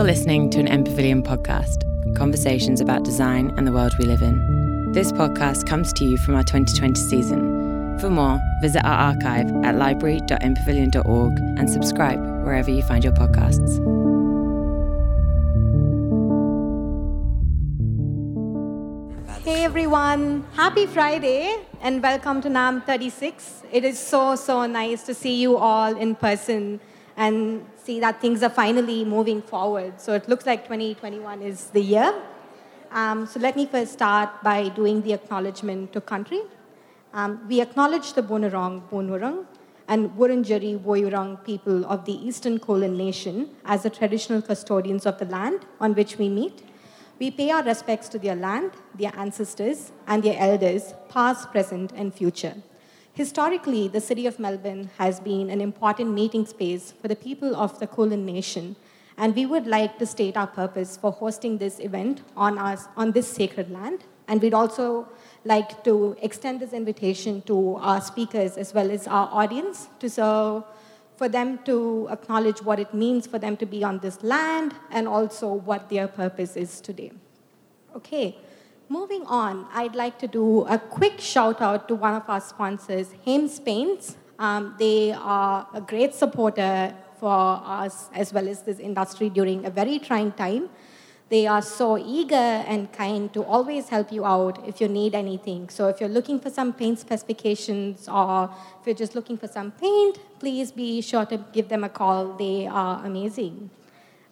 You're listening to an M Pavilion podcast, conversations about design and the world we live in. This podcast comes to you from our 2020 season. For more, visit our archive at library.mpavilion.org and subscribe wherever you find your podcasts. Hey everyone, happy Friday and welcome to NAM 36. It is so, so nice to see you all in person and see that things are finally moving forward. So it looks like 2021 is the year. Um, so let me first start by doing the acknowledgement to country. Um, we acknowledge the Bunurong Bunurong and Wurundjeri Woiwurrung people of the Eastern Kulin Nation as the traditional custodians of the land on which we meet. We pay our respects to their land, their ancestors, and their elders, past, present, and future. Historically, the city of Melbourne has been an important meeting space for the people of the Kulin Nation, and we would like to state our purpose for hosting this event on, us, on this sacred land. And we'd also like to extend this invitation to our speakers as well as our audience to so for them to acknowledge what it means for them to be on this land and also what their purpose is today. Okay, moving on, I'd like to do a quick shout out to one of our sponsors, Haymes Paints. Um, they are a great supporter for us as well as this industry during a very trying time. They are so eager and kind to always help you out if you need anything. So if you're looking for some paint specifications or if you're just looking for some paint, please be sure to give them a call. They are amazing.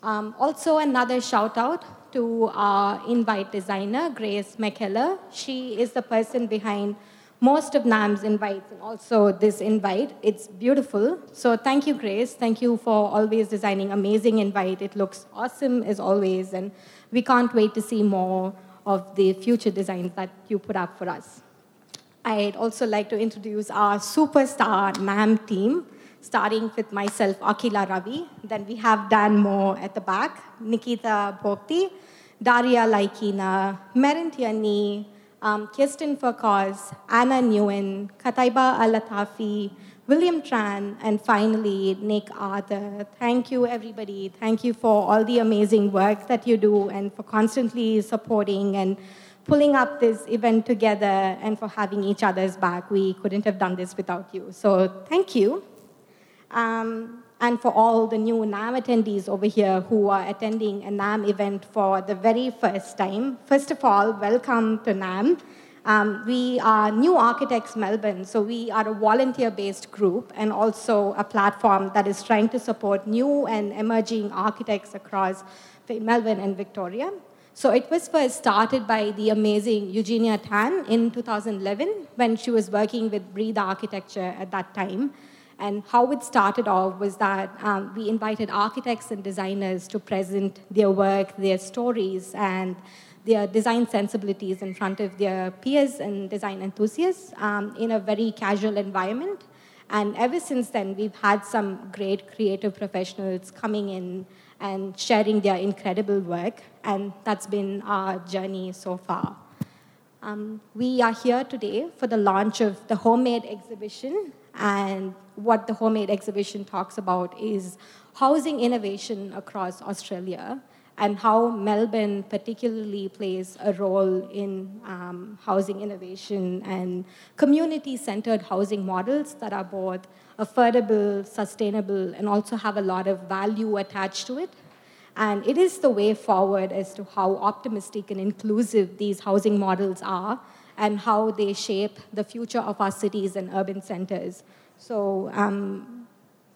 Um, also, another shout out to our invite designer, Grace McKellar. She is the person behind most of NAM's invites and also this invite. It's beautiful. So thank you, Grace. Thank you for always designing amazing invite. It looks awesome as always, and we can't wait to see more of the future designs that you put up for us. I'd also like to introduce our superstar NAM team, starting with myself, Akila Ravi. Then we have Dan Moore at the back, Nikita Bhopti, Daria Laikina, Merin Tiani, um, Kirsten Furcos, Anna Nguyen, Kataiba Alatafi, William Tran, and finally Nick Arthur. Thank you, everybody. Thank you for all the amazing work that you do and for constantly supporting and pulling up this event together and for having each other's back. We couldn't have done this without you. So thank you. Um, and for all the new NAM attendees over here who are attending a NAM event for the very first time. First of all, welcome to NAM. Um, we are New Architects Melbourne, so we are a volunteer based group and also a platform that is trying to support new and emerging architects across Melbourne and Victoria. So it was first started by the amazing Eugenia Tan in 2011 when she was working with Breathe Architecture at that time. And how it started off was that um, we invited architects and designers to present their work, their stories, and their design sensibilities in front of their peers and design enthusiasts um, in a very casual environment. And ever since then, we've had some great creative professionals coming in and sharing their incredible work, and that's been our journey so far. Um, we are here today for the launch of the homemade exhibition and what the homemade exhibition talks about is housing innovation across Australia and how Melbourne particularly plays a role in um, housing innovation and community centered housing models that are both affordable, sustainable, and also have a lot of value attached to it. And it is the way forward as to how optimistic and inclusive these housing models are and how they shape the future of our cities and urban centers. So um,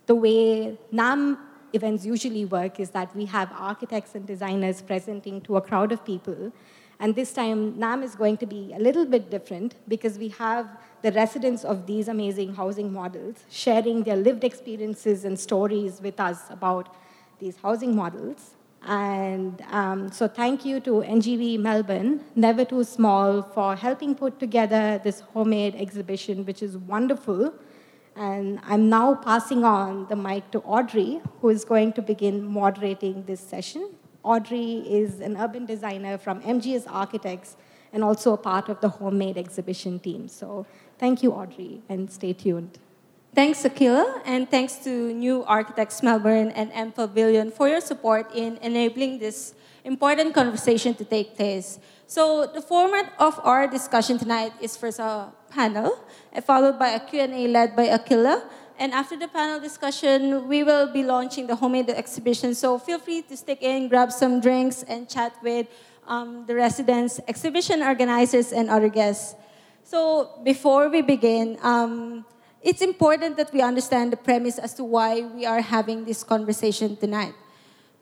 the way NAM events usually work is that we have architects and designers presenting to a crowd of people. And this time, NAM is going to be a little bit different because we have the residents of these amazing housing models sharing their lived experiences and stories with us about these housing models. And um, so, thank you to NGV Melbourne, Never Too Small, for helping put together this homemade exhibition, which is wonderful. And I'm now passing on the mic to Audrey, who is going to begin moderating this session. Audrey is an urban designer from MGS Architects and also a part of the homemade exhibition team. So, thank you, Audrey, and stay tuned. Thanks, Akila, and thanks to New Architects Melbourne and M Pavilion for your support in enabling this important conversation to take place. So the format of our discussion tonight is first a panel, followed by a Q&A led by Akila, and after the panel discussion, we will be launching the homemade exhibition. So feel free to stick in, grab some drinks, and chat with um, the residents, exhibition organizers, and other guests. So before we begin, um, it's important that we understand the premise as to why we are having this conversation tonight.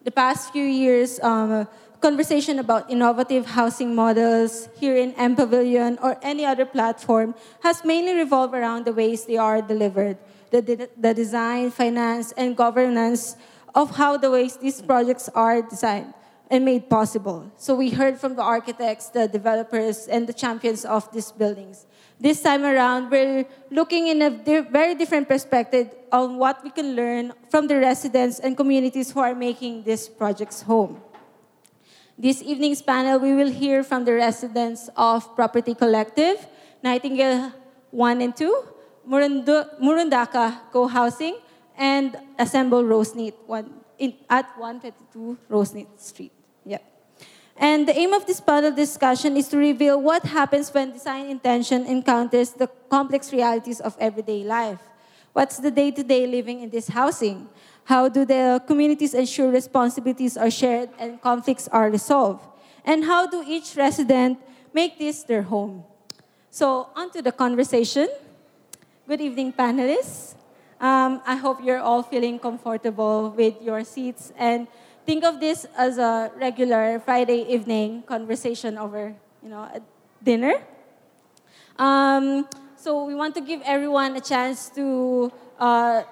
The past few years, um, conversation about innovative housing models here in M Pavilion or any other platform has mainly revolved around the ways they are delivered the, the design, finance, and governance of how the ways these projects are designed and made possible. So we heard from the architects, the developers, and the champions of these buildings. This time around, we're looking in a di very different perspective on what we can learn from the residents and communities who are making these projects home. This evening's panel, we will hear from the residents of Property Collective, Nightingale 1 and 2, Murundaka Co-Housing, and Assemble Roseneath one, in, at 122 Roseneath Street. And the aim of this panel discussion is to reveal what happens when design intention encounters the complex realities of everyday life. What's the day-to-day -day living in this housing? How do the communities ensure responsibilities are shared and conflicts are resolved? And how do each resident make this their home? So, on to the conversation. Good evening, panelists. Um, I hope you're all feeling comfortable with your seats and think of this as a regular Friday evening conversation over, you know, dinner. Um, so we want to give everyone a chance to uh,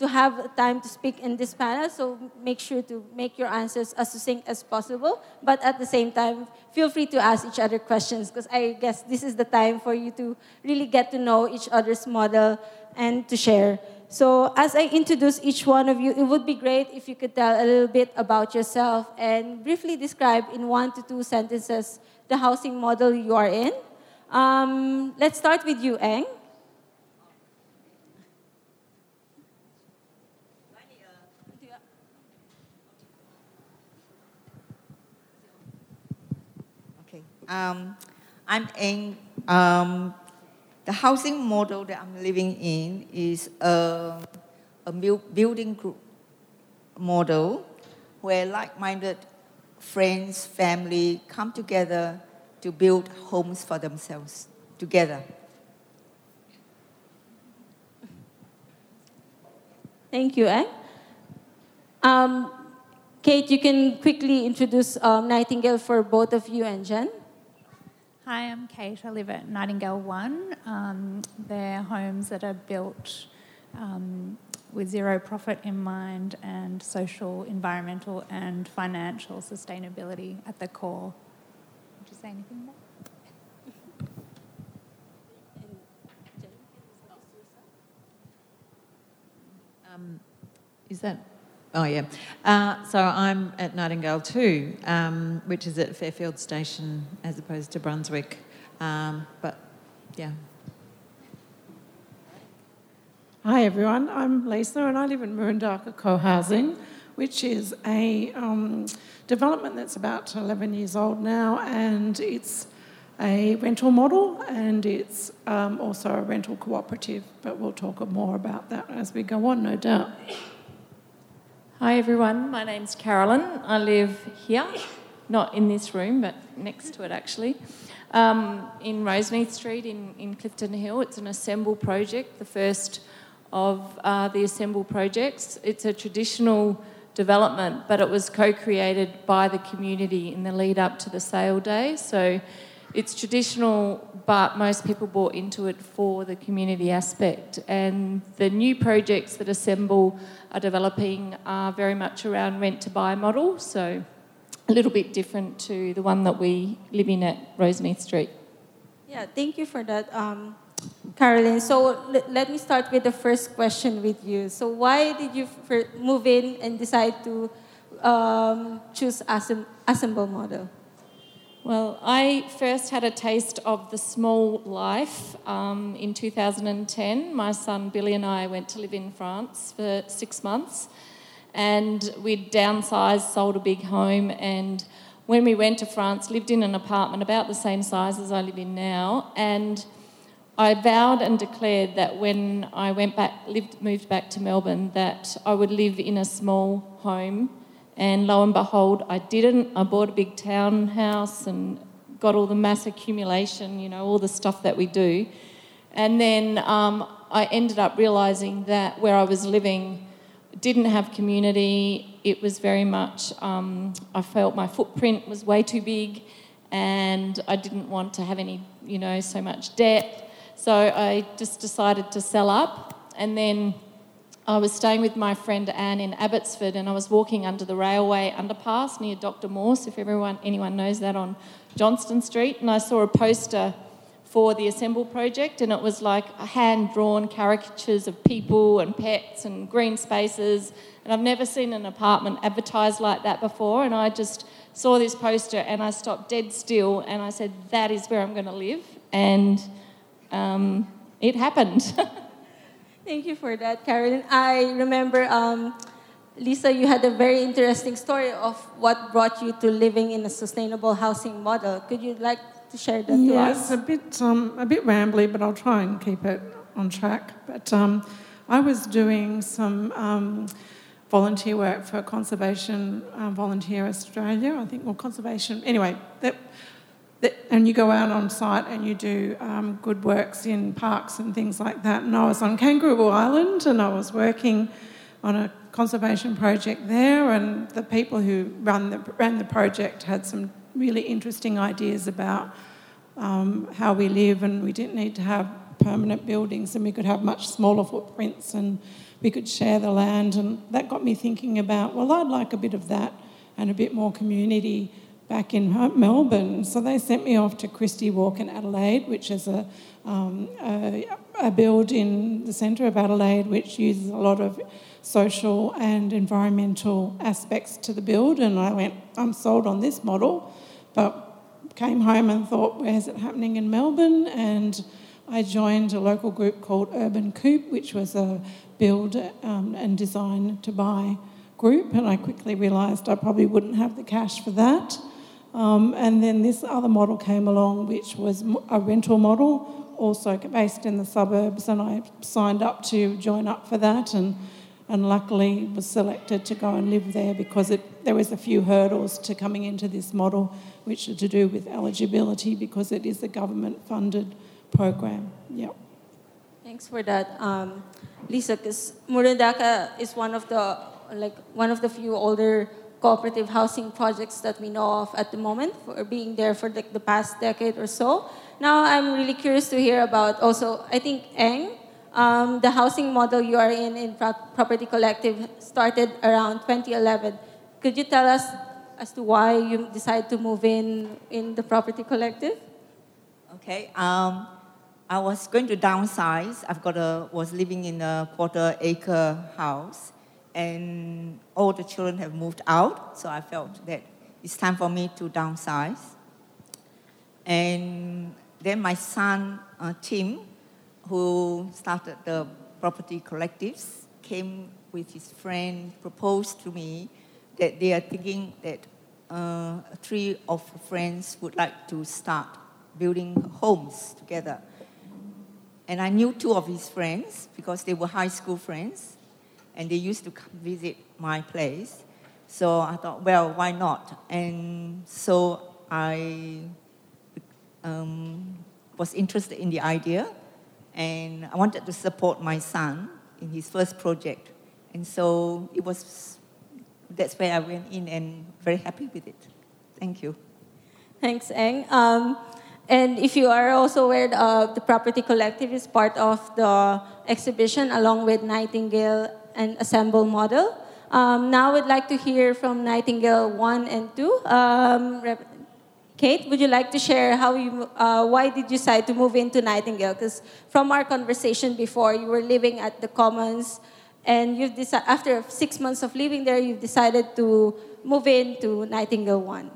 to have time to speak in this panel. So make sure to make your answers as succinct as possible. But at the same time, feel free to ask each other questions because I guess this is the time for you to really get to know each other's model and to share. So as I introduce each one of you, it would be great if you could tell a little bit about yourself and briefly describe in one to two sentences the housing model you are in. Um, let's start with you, Eng. Um, I'm in um, the housing model that I'm living in is a, a building group model where like-minded friends, family come together to build homes for themselves together. Thank you, eh? Um, Kate, you can quickly introduce um, Nightingale for both of you and Jen. Hi, I'm Kate. I live at Nightingale One. Um, they're homes that are built um, with zero profit in mind and social, environmental, and financial sustainability at the core. Would you say anything more? Um, is that Oh, yeah. Uh, so I'm at Nightingale 2, um, which is at Fairfield Station as opposed to Brunswick. Um, but, yeah. Hi, everyone. I'm Lisa, and I live in Murundaka Co-Housing, which is a um, development that's about 11 years old now, and it's a rental model and it's um, also a rental cooperative, but we'll talk more about that as we go on, no doubt. Hi everyone, my name's Carolyn. I live here, not in this room, but next to it actually, um, in Roseneath Street in, in Clifton Hill. It's an Assemble project, the first of uh, the Assemble projects. It's a traditional development, but it was co created by the community in the lead up to the sale day. So it's traditional, but most people bought into it for the community aspect. And the new projects that Assemble are developing are very much around rent to buy model, so a little bit different to the one that we live in at Roseneath Street. Yeah, thank you for that, um, Caroline. So l- let me start with the first question with you. So why did you move in and decide to um, choose assemble model? Well, I first had a taste of the small life um, in 2010. My son Billy and I went to live in France for six months, and we'd downsized, sold a big home, and when we went to France, lived in an apartment about the same size as I live in now, and I vowed and declared that when I went back, lived, moved back to Melbourne, that I would live in a small home and lo and behold, I didn't. I bought a big townhouse and got all the mass accumulation, you know, all the stuff that we do. And then um, I ended up realizing that where I was living didn't have community. It was very much, um, I felt my footprint was way too big and I didn't want to have any, you know, so much debt. So I just decided to sell up and then I was staying with my friend Anne in Abbotsford and I was walking under the railway underpass near Dr. Morse, if everyone anyone knows that on Johnston Street, and I saw a poster for the Assemble project and it was like hand drawn caricatures of people and pets and green spaces and I've never seen an apartment advertised like that before and I just saw this poster and I stopped dead still and I said that is where I'm going to live and um, it happened. Thank you for that, Carolyn. I remember, um, Lisa, you had a very interesting story of what brought you to living in a sustainable housing model. Could you like to share that yeah, to us? it's a bit, um, a bit rambly, but I'll try and keep it on track. But um, I was doing some um, volunteer work for Conservation uh, Volunteer Australia, I think, or Conservation, anyway, that and you go out on site and you do um, good works in parks and things like that. And I was on Kangaroo Island and I was working on a conservation project there, and the people who run the, ran the project had some really interesting ideas about um, how we live, and we didn't need to have permanent buildings, and we could have much smaller footprints, and we could share the land. And that got me thinking about, well, I'd like a bit of that and a bit more community back in Melbourne. So they sent me off to Christie Walk in Adelaide, which is a, um, a, a build in the centre of Adelaide which uses a lot of social and environmental aspects to the build. And I went, I'm sold on this model, but came home and thought, where's it happening in Melbourne? And I joined a local group called Urban Coup, which was a build um, and design to buy group. And I quickly realised I probably wouldn't have the cash for that. Um, and then this other model came along, which was a rental model, also based in the suburbs, and I signed up to join up for that, and and luckily was selected to go and live there because it, there was a few hurdles to coming into this model, which are to do with eligibility because it is a government-funded program. Yep. Thanks for that, um, Lisa. Because Murundaka is one of the like one of the few older cooperative housing projects that we know of at the moment for being there for the, the past decade or so. Now I'm really curious to hear about also, I think Eng, um, the housing model you are in in Property Collective started around 2011. Could you tell us as to why you decided to move in in the Property Collective? Okay. Um, I was going to downsize. I've got a was living in a quarter acre house, and all the children have moved out, so I felt that it's time for me to downsize. And then my son, uh, Tim, who started the property collectives, came with his friend, proposed to me that they are thinking that uh, three of friends would like to start building homes together. And I knew two of his friends because they were high school friends and they used to come visit my place. So I thought, well, why not? And so I um, was interested in the idea, and I wanted to support my son in his first project. And so it was, that's where I went in and very happy with it. Thank you. Thanks, Eng. Um, and if you are also aware, uh, the Property Collective is part of the exhibition along with Nightingale and assemble model. Um, now we'd like to hear from Nightingale 1 and 2. Um, Kate, would you like to share how you, uh, why did you decide to move into Nightingale? Because from our conversation before, you were living at the Commons, and you've decided, after six months of living there, you've decided to move into Nightingale 1.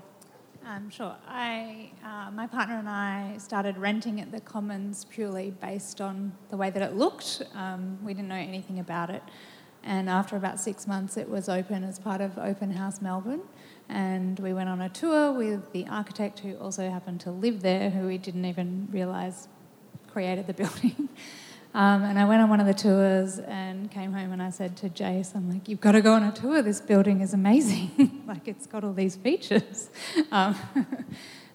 Um, sure. I, uh, my partner and I started renting at the Commons purely based on the way that it looked. Um, we didn't know anything about it. And after about six months, it was open as part of Open House Melbourne. And we went on a tour with the architect who also happened to live there, who we didn't even realise created the building. Um, and I went on one of the tours and came home and I said to Jace, I'm like, you've got to go on a tour. This building is amazing. like, it's got all these features. Um,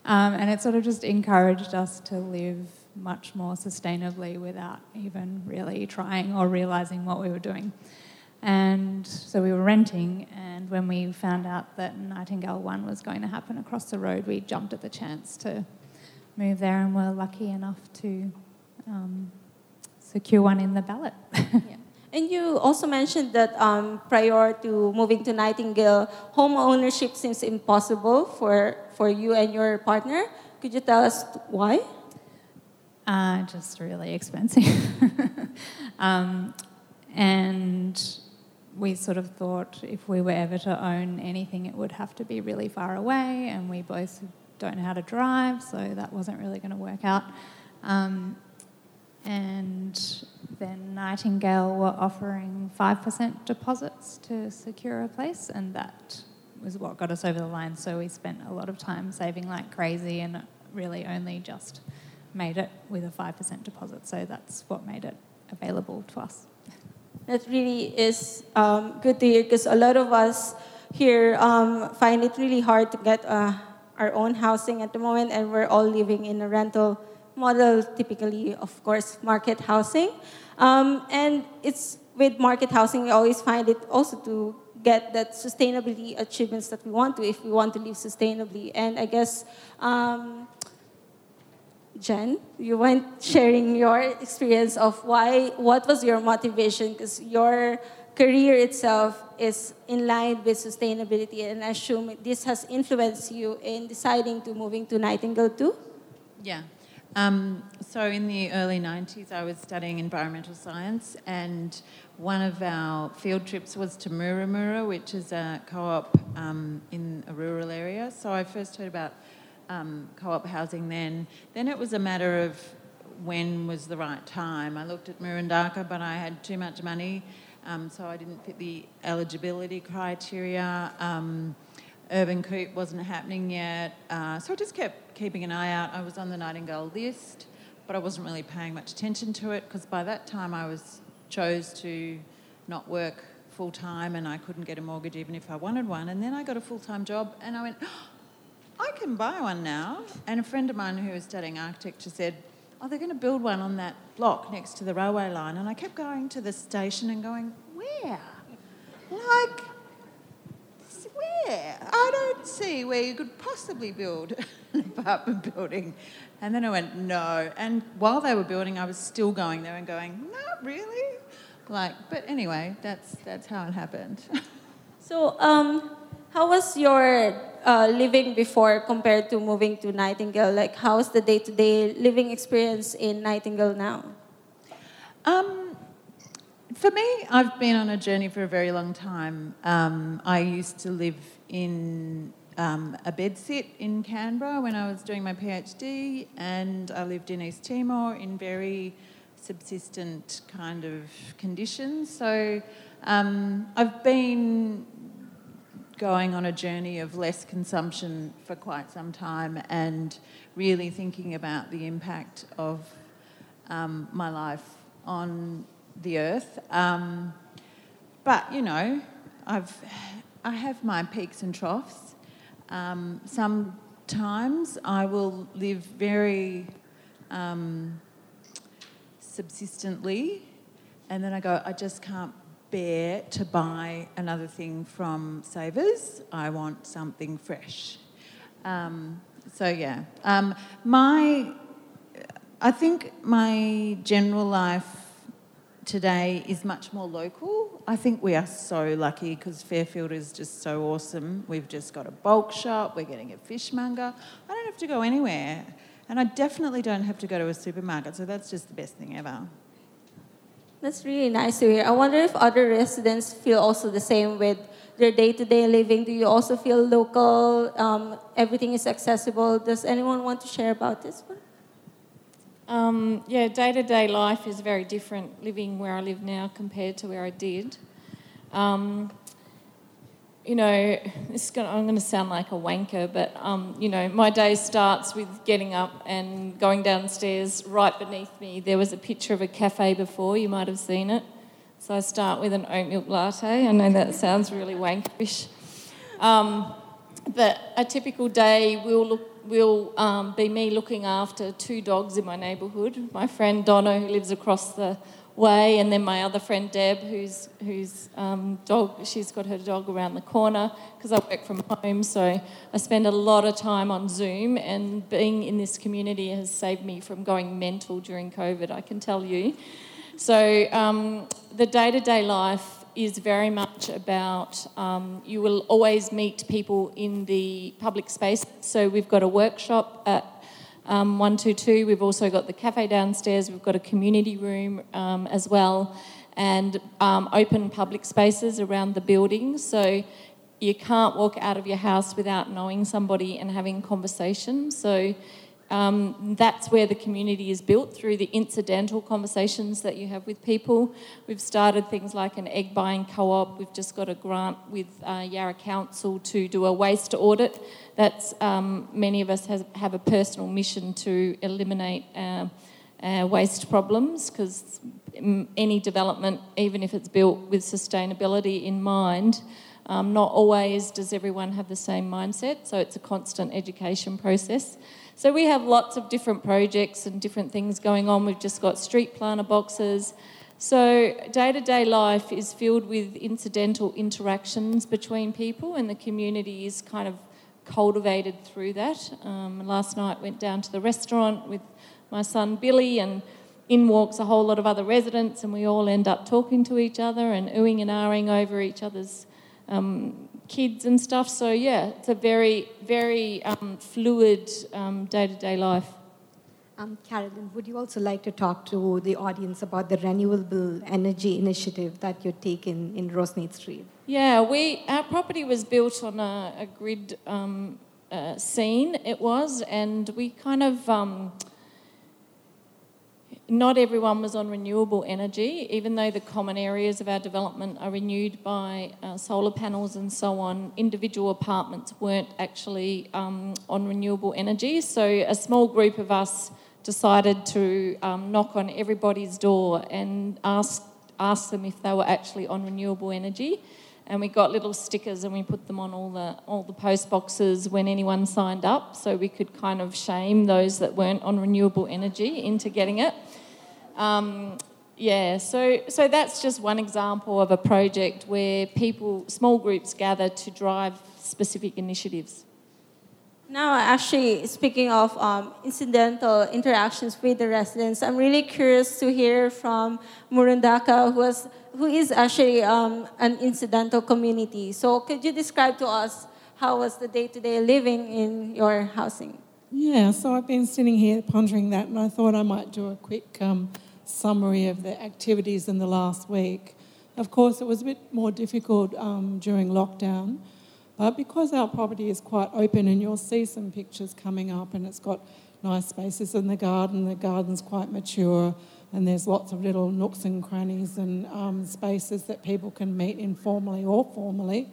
um, and it sort of just encouraged us to live much more sustainably without even really trying or realizing what we were doing. And so we were renting, and when we found out that Nightingale 1 was going to happen across the road, we jumped at the chance to move there and were lucky enough to um, secure one in the ballot. yeah. And you also mentioned that um, prior to moving to Nightingale, home ownership seems impossible for, for you and your partner. Could you tell us why? Uh, just really expensive. um, and we sort of thought if we were ever to own anything, it would have to be really far away, and we both don't know how to drive, so that wasn't really going to work out. Um, and then Nightingale were offering 5% deposits to secure a place, and that was what got us over the line. So we spent a lot of time saving like crazy and really only just made it with a 5% deposit. So that's what made it available to us. That really is um, good to hear because a lot of us here um, find it really hard to get uh, our own housing at the moment, and we're all living in a rental model, typically, of course, market housing. Um, and it's with market housing, we always find it also to get that sustainability achievements that we want to if we want to live sustainably. And I guess, um, Jen, you went sharing your experience of why, what was your motivation? Because your career itself is in line with sustainability, and I assume this has influenced you in deciding to moving to Nightingale too. Yeah, um, so in the early 90s, I was studying environmental science, and one of our field trips was to Mura which is a co-op um, in a rural area. So I first heard about um, co-op housing then. Then it was a matter of when was the right time. I looked at Murundaka, but I had too much money, um, so I didn't fit the eligibility criteria. Um, Urban Coup wasn't happening yet. Uh, so I just kept keeping an eye out. I was on the Nightingale list, but I wasn't really paying much attention to it because by that time I was chose to not work full time and I couldn't get a mortgage even if I wanted one. And then I got a full time job and I went, I can buy one now. And a friend of mine who was studying architecture said, Oh, they're going to build one on that block next to the railway line. And I kept going to the station and going, Where? Like, where? I don't see where you could possibly build an apartment building. And then I went, no. And while they were building, I was still going there and going, not really. Like, but anyway, that's that's how it happened. so, um, how was your uh, living before compared to moving to Nightingale? Like, how's the day-to-day living experience in Nightingale now? Um, for me, I've been on a journey for a very long time. Um, I used to live in um, a bedsit in Canberra when I was doing my PhD, and I lived in East Timor in very subsistent kind of conditions. So um, I've been going on a journey of less consumption for quite some time and really thinking about the impact of um, my life on the earth. Um, but you know, I've I have my peaks and troughs. Um, sometimes I will live very um, subsistently, and then I go, I just can't bear to buy another thing from Savers. I want something fresh. Um, so yeah, um, my I think my general life today is much more local. I think we are so lucky because Fairfield is just so awesome. We've just got a bulk shop, we're getting a fishmonger. I don't have to go anywhere. And I definitely don't have to go to a supermarket, so that's just the best thing ever. That's really nice to hear. I wonder if other residents feel also the same with their day-to-day living? Do you also feel local? Um, everything is accessible. Does anyone want to share about this one? Um, yeah, day to day life is very different living where I live now compared to where I did. Um, you know, this gonna, I'm going to sound like a wanker, but um, you know, my day starts with getting up and going downstairs. Right beneath me, there was a picture of a cafe before. You might have seen it. So I start with an oat milk latte. I know that sounds really wankerish. Um, but a typical day will look, will um, be me looking after two dogs in my neighbourhood. My friend Donna, who lives across the way, and then my other friend Deb, who's whose um, dog, she's got her dog around the corner because I work from home, so I spend a lot of time on Zoom. And being in this community has saved me from going mental during COVID. I can tell you. So um, the day-to-day life is very much about um, you will always meet people in the public space. So we've got a workshop at um, 122. We've also got the cafe downstairs. We've got a community room um, as well, and um, open public spaces around the building. So you can't walk out of your house without knowing somebody and having conversations. So um, that's where the community is built through the incidental conversations that you have with people. We've started things like an egg buying co op. We've just got a grant with uh, Yarra Council to do a waste audit. That's um, many of us has, have a personal mission to eliminate uh, uh, waste problems because any development, even if it's built with sustainability in mind, um, not always does everyone have the same mindset. So it's a constant education process. So we have lots of different projects and different things going on. We've just got street planter boxes. So day to day life is filled with incidental interactions between people, and the community is kind of cultivated through that. Um, last night went down to the restaurant with my son Billy, and in walks a whole lot of other residents, and we all end up talking to each other and oohing and ahhing over each other's um, kids and stuff. So yeah, it's a very, very um, fluid day to day life. Um, Carolyn, would you also like to talk to the audience about the renewable energy initiative that you're taking in Roseneath Street? Yeah, we our property was built on a, a grid um, uh, scene. It was, and we kind of um, not everyone was on renewable energy, even though the common areas of our development are renewed by uh, solar panels and so on. Individual apartments weren't actually um, on renewable energy, so a small group of us decided to um, knock on everybody's door and ask ask them if they were actually on renewable energy. And we got little stickers and we put them on all the all the post boxes when anyone signed up, so we could kind of shame those that weren't on renewable energy into getting it. Um, yeah, so, so that's just one example of a project where people, small groups gather to drive specific initiatives. Now, actually, speaking of um, incidental interactions with the residents, I'm really curious to hear from Murundaka, who, was, who is actually um, an incidental community. So, could you describe to us how was the day-to-day living in your housing? Yeah, so I've been sitting here pondering that, and I thought I might do a quick um, summary of the activities in the last week. Of course, it was a bit more difficult um, during lockdown, but because our property is quite open, and you'll see some pictures coming up, and it's got nice spaces in the garden, the garden's quite mature, and there's lots of little nooks and crannies and um, spaces that people can meet informally or formally.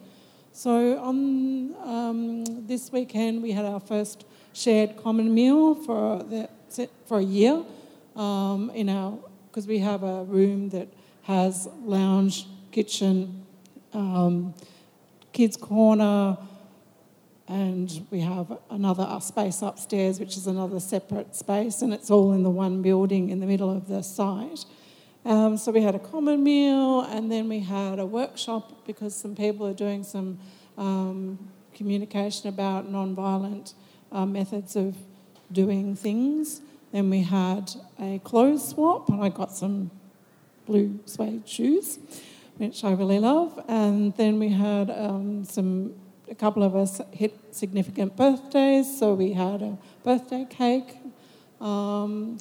So on um, this weekend, we had our first shared common meal for the, for a year um, in our because we have a room that has lounge, kitchen, um, kids' corner, and we have another space upstairs, which is another separate space, and it's all in the one building in the middle of the site. Um, so we had a common meal, and then we had a workshop because some people are doing some um, communication about non-violent uh, methods of doing things. Then we had a clothes swap, and I got some blue suede shoes, which I really love. And then we had um, some, a couple of us hit significant birthdays, so we had a birthday cake. Um,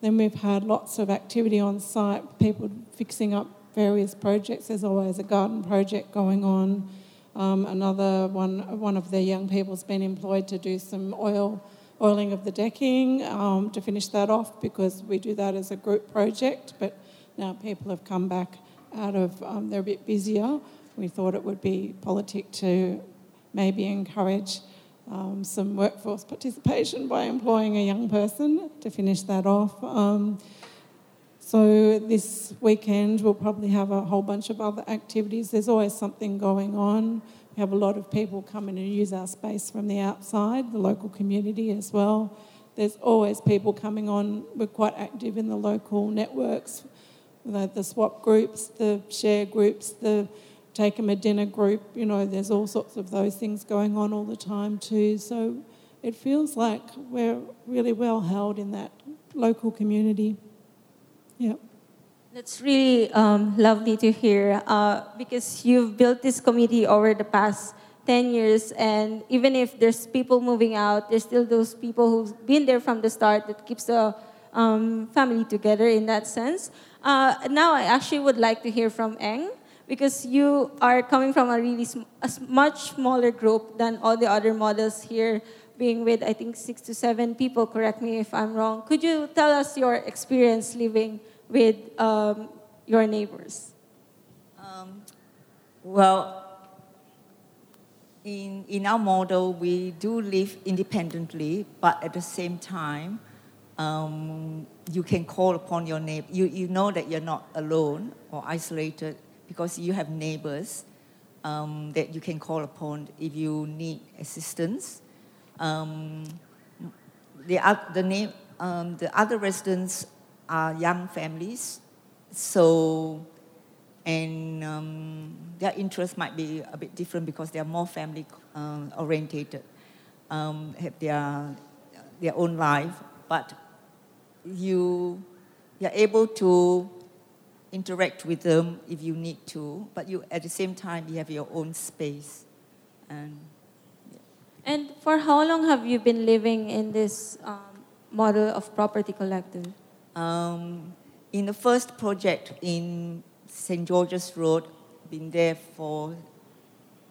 then we've had lots of activity on site, people fixing up various projects. There's always a garden project going on. Um, another one, one of the young people's been employed to do some oil oiling of the decking um, to finish that off because we do that as a group project. But now people have come back out of um, they're a bit busier. We thought it would be politic to maybe encourage um, some workforce participation by employing a young person to finish that off. Um, so this weekend we'll probably have a whole bunch of other activities. There's always something going on. We have a lot of people come in and use our space from the outside, the local community as well. There's always people coming on. We're quite active in the local networks, the swap groups, the share groups, the take them a dinner group. You know, there's all sorts of those things going on all the time too. So it feels like we're really well held in that local community. Yeah. That's really um, lovely to hear uh, because you've built this committee over the past 10 years, and even if there's people moving out, there's still those people who've been there from the start that keeps the um, family together in that sense. Uh, now, I actually would like to hear from Eng because you are coming from a really sm- a much smaller group than all the other models here being with i think six to seven people correct me if i'm wrong could you tell us your experience living with um, your neighbors? Um, well, in, in our model, we do live independently, but at the same time, um, you can call upon your neighbor. You, you know that you're not alone or isolated because you have neighbors um, that you can call upon if you need assistance. Um, the, the, name, um, the other residents are young families, so and um, their interests might be a bit different because they are more family uh, orientated, um, have their their own life, but you you're able to interact with them if you need to, but you at the same time you have your own space, and. And for how long have you been living in this um, model of property collective? Um, in the first project in St. George's Road, been there for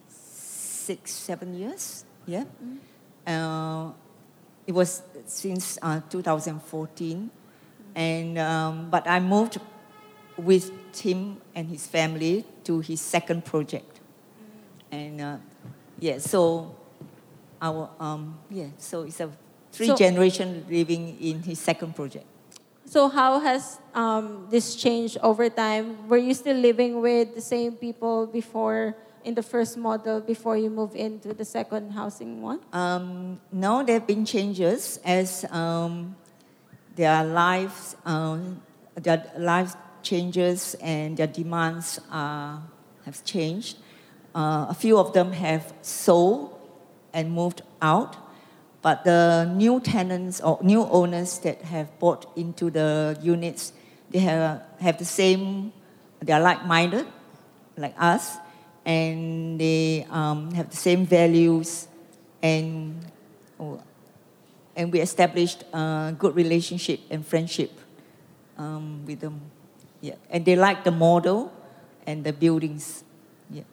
six, seven years. Yeah. Mm-hmm. Uh, it was since uh, 2014, and um, but I moved with Tim and his family to his second project, and uh, yeah, so our um, yeah, so it's a three so, generation living in his second project. So how has um, this changed over time? Were you still living with the same people before in the first model before you move into the second housing one? Um, no, there have been changes as um, their lives, um, their life changes and their demands uh, have changed. Uh, a few of them have sold and moved out. But the new tenants or new owners that have bought into the units, they have, have the same, they are like-minded, like us, and they um, have the same values, and and we established a good relationship and friendship um, with them. Yeah, and they like the model and the buildings. Yeah.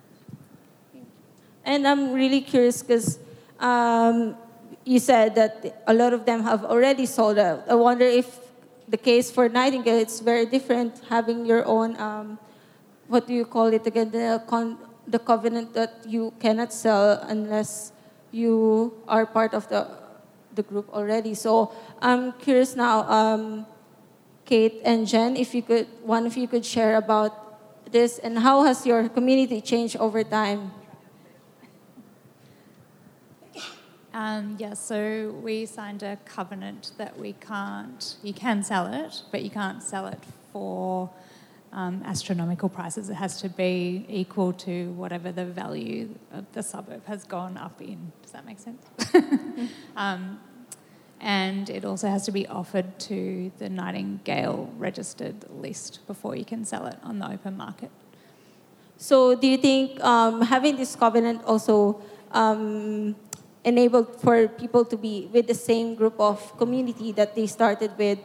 And I'm really curious because um, you said that a lot of them have already sold out. I wonder if the case for Nightingale it's very different having your own um, what do you call it again the con- the covenant that you cannot sell unless you are part of the the group already. So I'm curious now, um, Kate and Jen, if you could one of you could share about this and how has your community changed over time? Um, yeah, so we signed a covenant that we can't, you can sell it, but you can't sell it for um, astronomical prices. It has to be equal to whatever the value of the suburb has gone up in. Does that make sense? um, and it also has to be offered to the Nightingale registered list before you can sell it on the open market. So, do you think um, having this covenant also um, enabled for people to be with the same group of community that they started with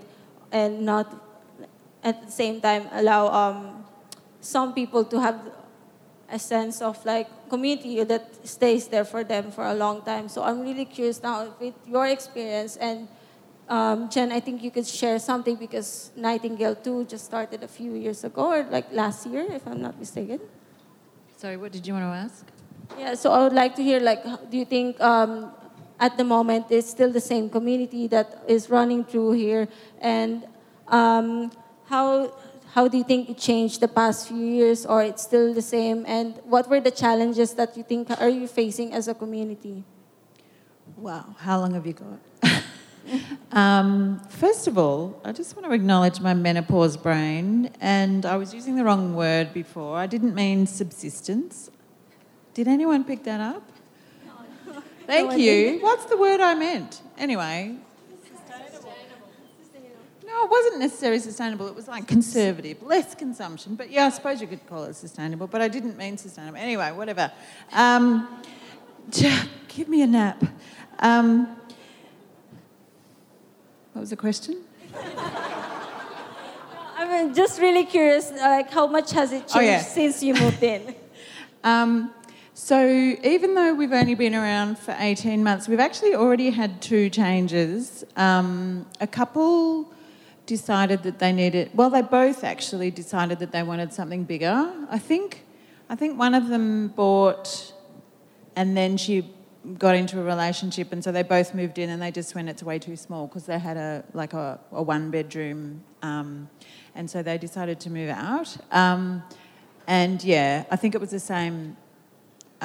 and not at the same time allow um, some people to have a sense of like community that stays there for them for a long time. So I'm really curious now with your experience and um, Jen, I think you could share something because Nightingale 2 just started a few years ago or like last year, if I'm not mistaken. Sorry, what did you want to ask? Yeah, so I would like to hear like, do you think um, at the moment it's still the same community that is running through here, and um, how how do you think it changed the past few years, or it's still the same? And what were the challenges that you think are you facing as a community? Wow, how long have you got? um, first of all, I just want to acknowledge my menopause brain, and I was using the wrong word before. I didn't mean subsistence. Did anyone pick that up? Thank no, you. What's the word I meant? Anyway. No, it wasn't necessarily sustainable. It was like conservative, less consumption. But yeah, I suppose you could call it sustainable, but I didn't mean sustainable. Anyway, whatever. Um, give me a nap. Um, what was the question? I'm just really curious, like how much has it changed oh, yeah. since you moved in? um, so even though we've only been around for 18 months, we've actually already had two changes. Um, a couple decided that they needed, well, they both actually decided that they wanted something bigger. I think, I think one of them bought, and then she got into a relationship, and so they both moved in, and they just went, it's way too small because they had a like a, a one bedroom, um, and so they decided to move out. Um, and yeah, I think it was the same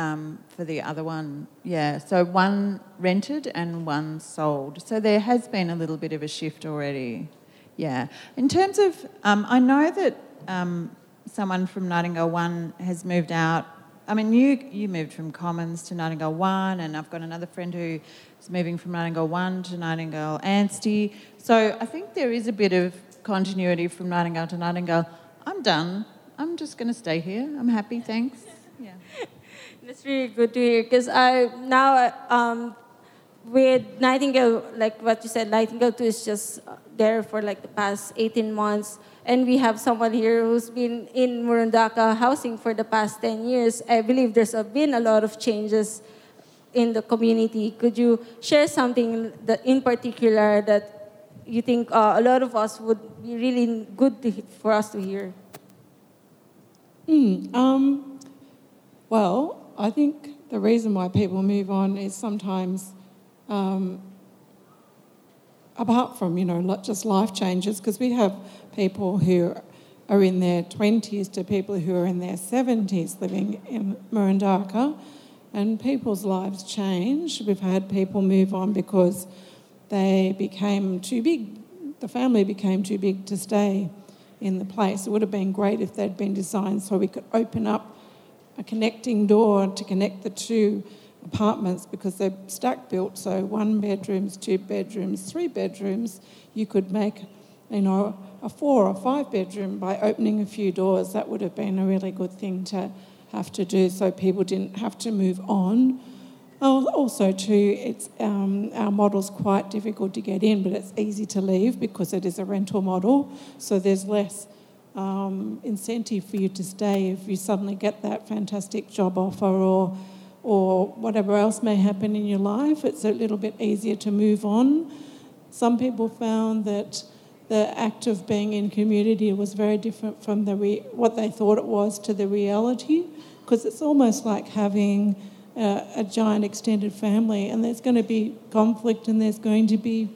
um, for the other one. Yeah, so one rented and one sold. So there has been a little bit of a shift already. Yeah. In terms of, um, I know that um, someone from Nightingale One has moved out I mean, you you moved from Commons to Nightingale One, and I've got another friend who is moving from Nightingale One to Nightingale Anstey. So I think there is a bit of continuity from Nightingale to Nightingale. I'm done. I'm just going to stay here. I'm happy. Thanks. That's really good to hear because I now um, with Nightingale, like what you said, Nightingale 2 is just there for like the past 18 months and we have someone here who's been in Murundaka housing for the past 10 years. I believe there's been a lot of changes in the community. Could you share something that in particular that you think uh, a lot of us would be really good to, for us to hear? Hmm. um, well, I think the reason why people move on is sometimes um, apart from, you know, just life changes, because we have people who are in their 20s to people who are in their 70s living in Murundaka, and people's lives change. We've had people move on because they became too big, the family became too big to stay in the place. It would have been great if they'd been designed so we could open up a connecting door to connect the two apartments because they're stack built, so one bedrooms, two bedrooms, three bedrooms. You could make, you know, a four or five bedroom by opening a few doors. That would have been a really good thing to have to do so people didn't have to move on. Also, too, it's um, our model's quite difficult to get in, but it's easy to leave because it is a rental model. So there's less um, incentive for you to stay if you suddenly get that fantastic job offer or or whatever else may happen in your life. It's a little bit easier to move on. Some people found that the act of being in community was very different from the re- what they thought it was to the reality, because it's almost like having a, a giant extended family, and there's going to be conflict, and there's going to be,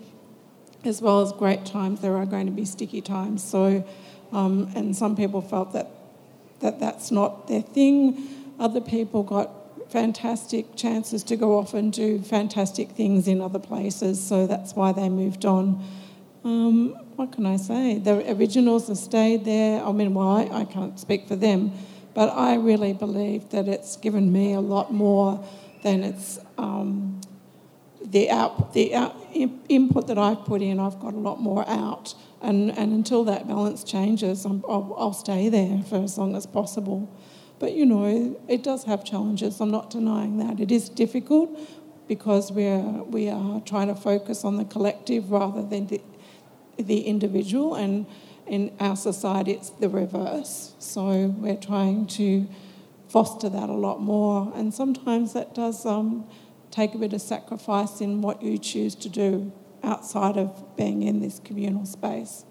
as well as great times, there are going to be sticky times. So, um, and some people felt that that that's not their thing. Other people got fantastic chances to go off and do fantastic things in other places, so that's why they moved on. Um, what can I say? The originals have stayed there. I mean, why? I can't speak for them, but I really believe that it's given me a lot more than it's um, the out, the out, input that I've put in. I've got a lot more out, and and until that balance changes, i will I'll stay there for as long as possible. But you know, it does have challenges. I'm not denying that. It is difficult because we're we are trying to focus on the collective rather than the the individual, and in our society, it's the reverse. So we're trying to foster that a lot more. And sometimes that does um, take a bit of sacrifice in what you choose to do outside of being in this communal space.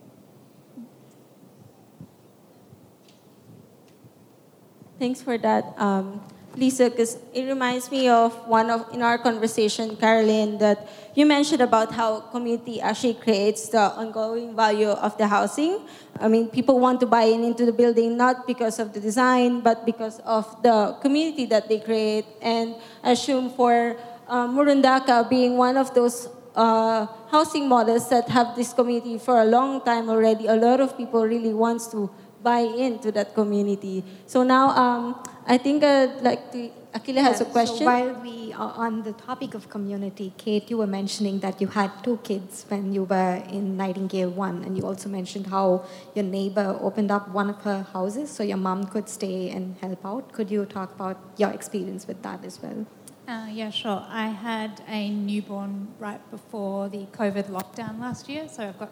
Thanks for that, um, Lisa, because it reminds me of one of in our conversation, Carolyn, that you mentioned about how community actually creates the ongoing value of the housing. I mean, people want to buy in into the building not because of the design, but because of the community that they create. And I assume for uh, Murundaka being one of those uh, housing models that have this community for a long time already, a lot of people really wants to buy into that community. So now, um, I think I'd like to. Akila has a question. So while we are on the topic of community, Kate, you were mentioning that you had two kids when you were in Nightingale One, and you also mentioned how your neighbor opened up one of her houses so your mom could stay and help out. Could you talk about your experience with that as well? Uh, yeah, sure. I had a newborn right before the COVID lockdown last year, so I've got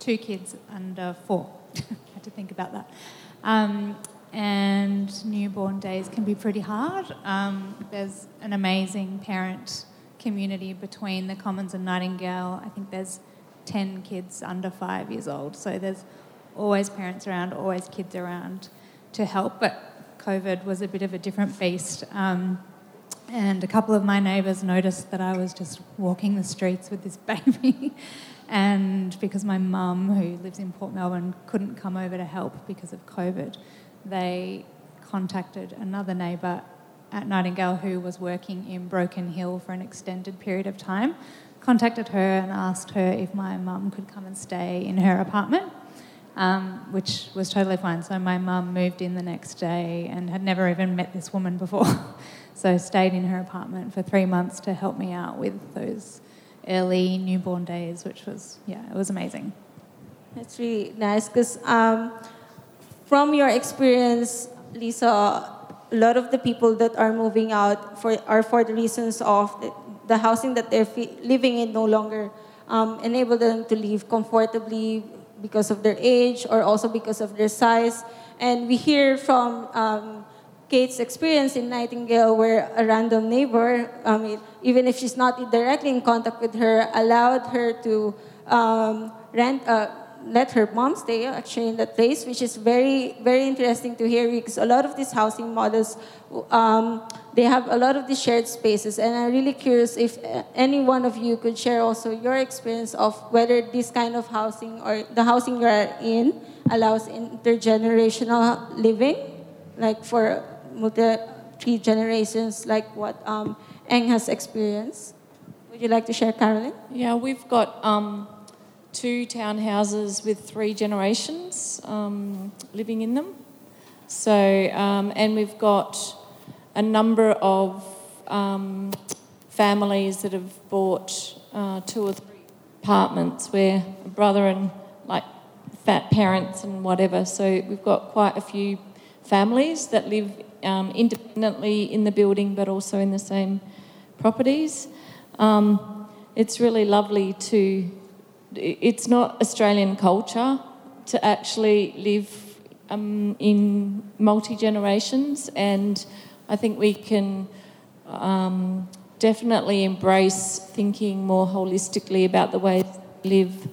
two kids under four. I had to think about that. Um, and newborn days can be pretty hard. Um, there's an amazing parent community between the Commons and Nightingale. I think there's 10 kids under five years old, so there's always parents around, always kids around to help. But COVID was a bit of a different beast. Um, and a couple of my neighbours noticed that I was just walking the streets with this baby. and because my mum, who lives in Port Melbourne, couldn't come over to help because of COVID, they contacted another neighbour at Nightingale who was working in Broken Hill for an extended period of time. Contacted her and asked her if my mum could come and stay in her apartment. Um, which was totally fine. So my mum moved in the next day and had never even met this woman before. So stayed in her apartment for three months to help me out with those early newborn days, which was yeah, it was amazing. That's really nice because um, from your experience, Lisa, a lot of the people that are moving out for are for the reasons of the, the housing that they're living in no longer um, enable them to live comfortably because of their age or also because of their size. And we hear from um, Kate's experience in Nightingale, where a random neighbor, um, even if she's not directly in contact with her, allowed her to um, rent, uh, let her mom stay actually in that place, which is very, very interesting to hear because a lot of these housing models, um, they have a lot of these shared spaces. And I'm really curious if uh, any one of you could share also your experience of whether this kind of housing or the housing you're in allows intergenerational living, like for multi three generations like what um, Eng has experienced. Would you like to share, Carolyn? Yeah, we've got um, two townhouses with three generations um, living in them. So, um, and we've got a number of um, families that have bought uh, two or three apartments where a brother and like fat parents and whatever. So we've got quite a few families that live um, independently in the building but also in the same properties. Um, it's really lovely to, it's not Australian culture to actually live um, in multi generations, and I think we can um, definitely embrace thinking more holistically about the way we live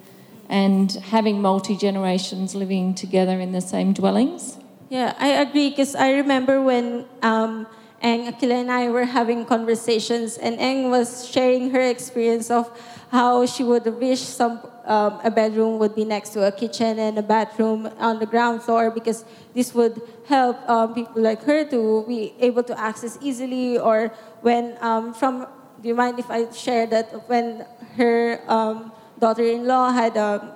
and having multi generations living together in the same dwellings. Yeah, I agree because I remember when um, Eng, Akila, and I were having conversations, and Eng was sharing her experience of how she would wish some um, a bedroom would be next to a kitchen and a bathroom on the ground floor because this would help um, people like her to be able to access easily. Or when um, from, do you mind if I share that when her um, daughter-in-law had a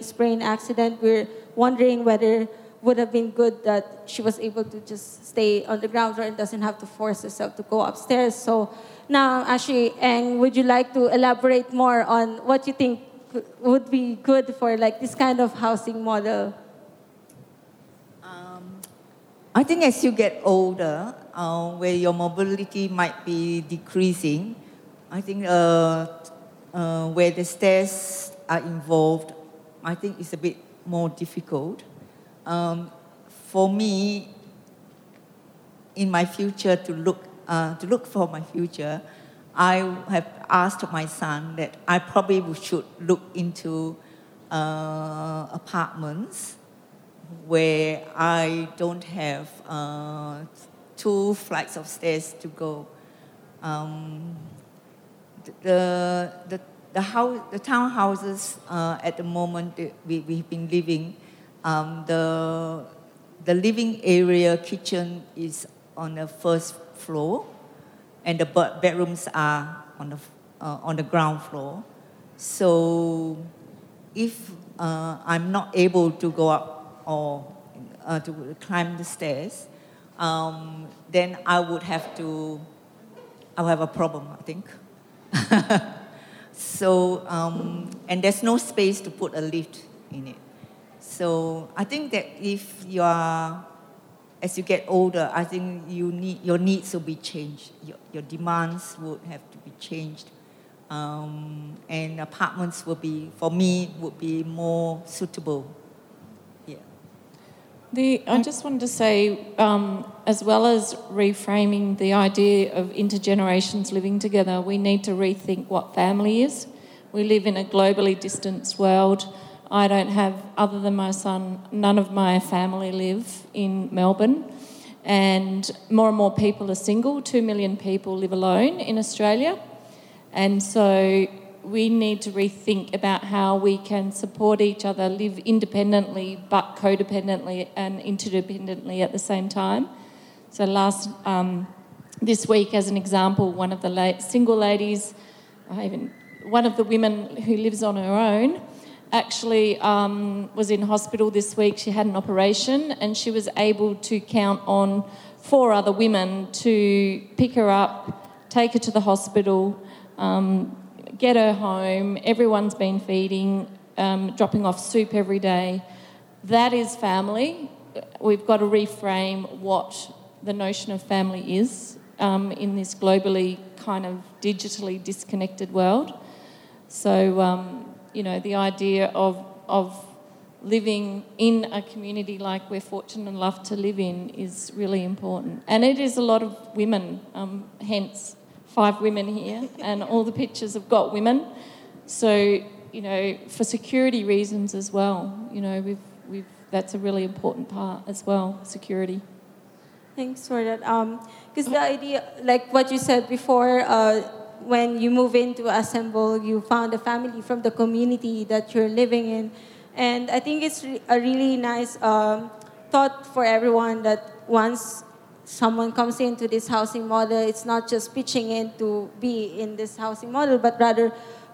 sprain accident, we're wondering whether would have been good that she was able to just stay on the ground and doesn't have to force herself to go upstairs. So now, actually, and would you like to elaborate more on what you think would be good for like this kind of housing model? Um, I think as you get older, uh, where your mobility might be decreasing, I think uh, uh, where the stairs are involved, I think it's a bit more difficult. Um, for me, in my future to look, uh, to look for my future, I have asked my son that I probably should look into uh, apartments where I don't have uh, two flights of stairs to go. Um, the, the, the, house, the townhouses uh, at the moment we, we've been living, um, the, the living area kitchen is on the first floor and the bedrooms are on the, uh, on the ground floor. So if uh, I'm not able to go up or uh, to climb the stairs, um, then I would have to, I will have a problem, I think. so, um, and there's no space to put a lift in it. So I think that if you are, as you get older, I think you need, your needs will be changed. Your, your demands would have to be changed. Um, and apartments will be, for me, would be more suitable. Yeah. The, I just wanted to say, um, as well as reframing the idea of intergenerations living together, we need to rethink what family is. We live in a globally distanced world. I don't have, other than my son, none of my family live in Melbourne. And more and more people are single. Two million people live alone in Australia. And so we need to rethink about how we can support each other, live independently but codependently and interdependently at the same time. So last um, this week, as an example, one of the la- single ladies, even one of the women who lives on her own, actually um, was in hospital this week. She had an operation, and she was able to count on four other women to pick her up, take her to the hospital um, get her home. Everyone's been feeding, um, dropping off soup every day. That is family. We've got to reframe what the notion of family is um, in this globally kind of digitally disconnected world. So, um, you know, the idea of, of living in a community like we're fortunate enough to live in is really important. And it is a lot of women, um, hence five women here, and all the pictures have got women. So, you know, for security reasons as well, you know, we've, we've, that's a really important part as well, security. Thanks for that. Because um, the idea, like what you said before, uh, when you move into Assemble, you found a family from the community that you're living in. And I think it's a really nice um, thought for everyone that once someone comes into this housing model, it's not just pitching in to be in this housing model, but rather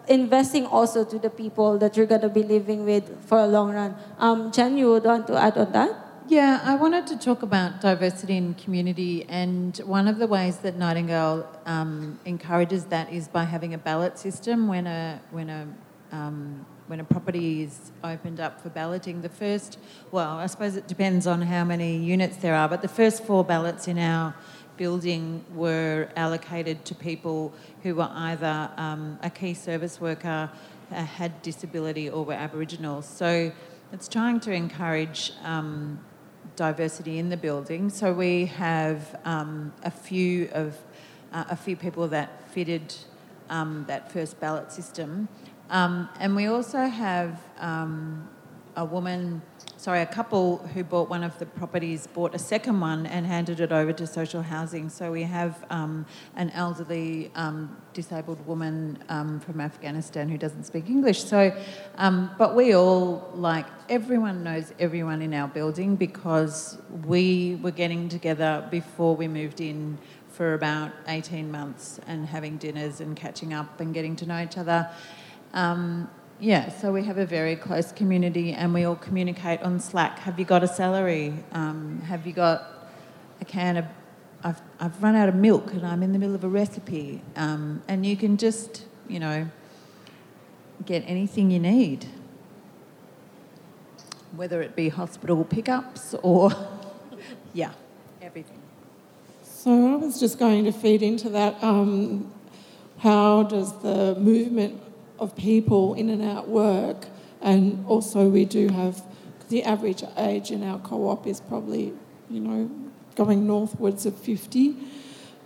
investing also to the people that you're going to be living with for a long run. Um, Jen, you would want to add on that? Yeah, I wanted to talk about diversity in community, and one of the ways that Nightingale um, encourages that is by having a ballot system when a when a um, when a property is opened up for balloting, the first, well, I suppose it depends on how many units there are, but the first four ballots in our building were allocated to people who were either um, a key service worker, uh, had disability, or were Aboriginal. So it's trying to encourage um, diversity in the building. So we have um, a few of uh, a few people that fitted um, that first ballot system. Um, and we also have um, a woman, sorry, a couple who bought one of the properties, bought a second one and handed it over to social housing. So we have um, an elderly um, disabled woman um, from Afghanistan who doesn't speak English. So, um, but we all, like, everyone knows everyone in our building because we were getting together before we moved in for about 18 months and having dinners and catching up and getting to know each other. Um, yeah, so we have a very close community and we all communicate on Slack. Have you got a celery? Um, have you got a can of. I've, I've run out of milk and I'm in the middle of a recipe. Um, and you can just, you know, get anything you need, whether it be hospital pickups or, yeah, everything. So I was just going to feed into that. Um, how does the movement of people in and out work, and also we do have the average age in our co-op is probably, you know, going northwards of 50.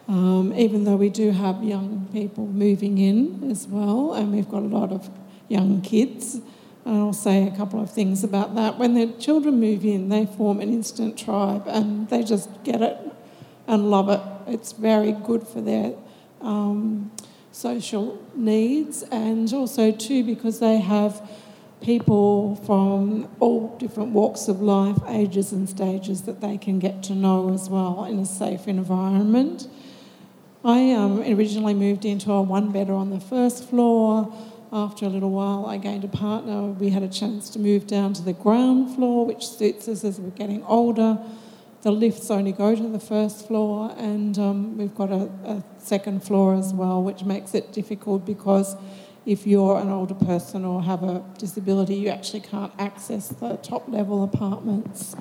Um, even though we do have young people moving in as well, and we've got a lot of young kids. And I'll say a couple of things about that. When the children move in, they form an instant tribe and they just get it and love it. It's very good for their um, social needs and also, too, because they have people from all different walks of life, ages and stages that they can get to know as well in a safe environment. I um, originally moved into a one bedder on the first floor. After a little while, I gained a partner. We had a chance to move down to the ground floor, which suits us as we're getting older. The lifts only go to the first floor, and um, we've got a, a second floor as well, which makes it difficult because if you're an older person or have a disability, you actually can't access the top level apartments.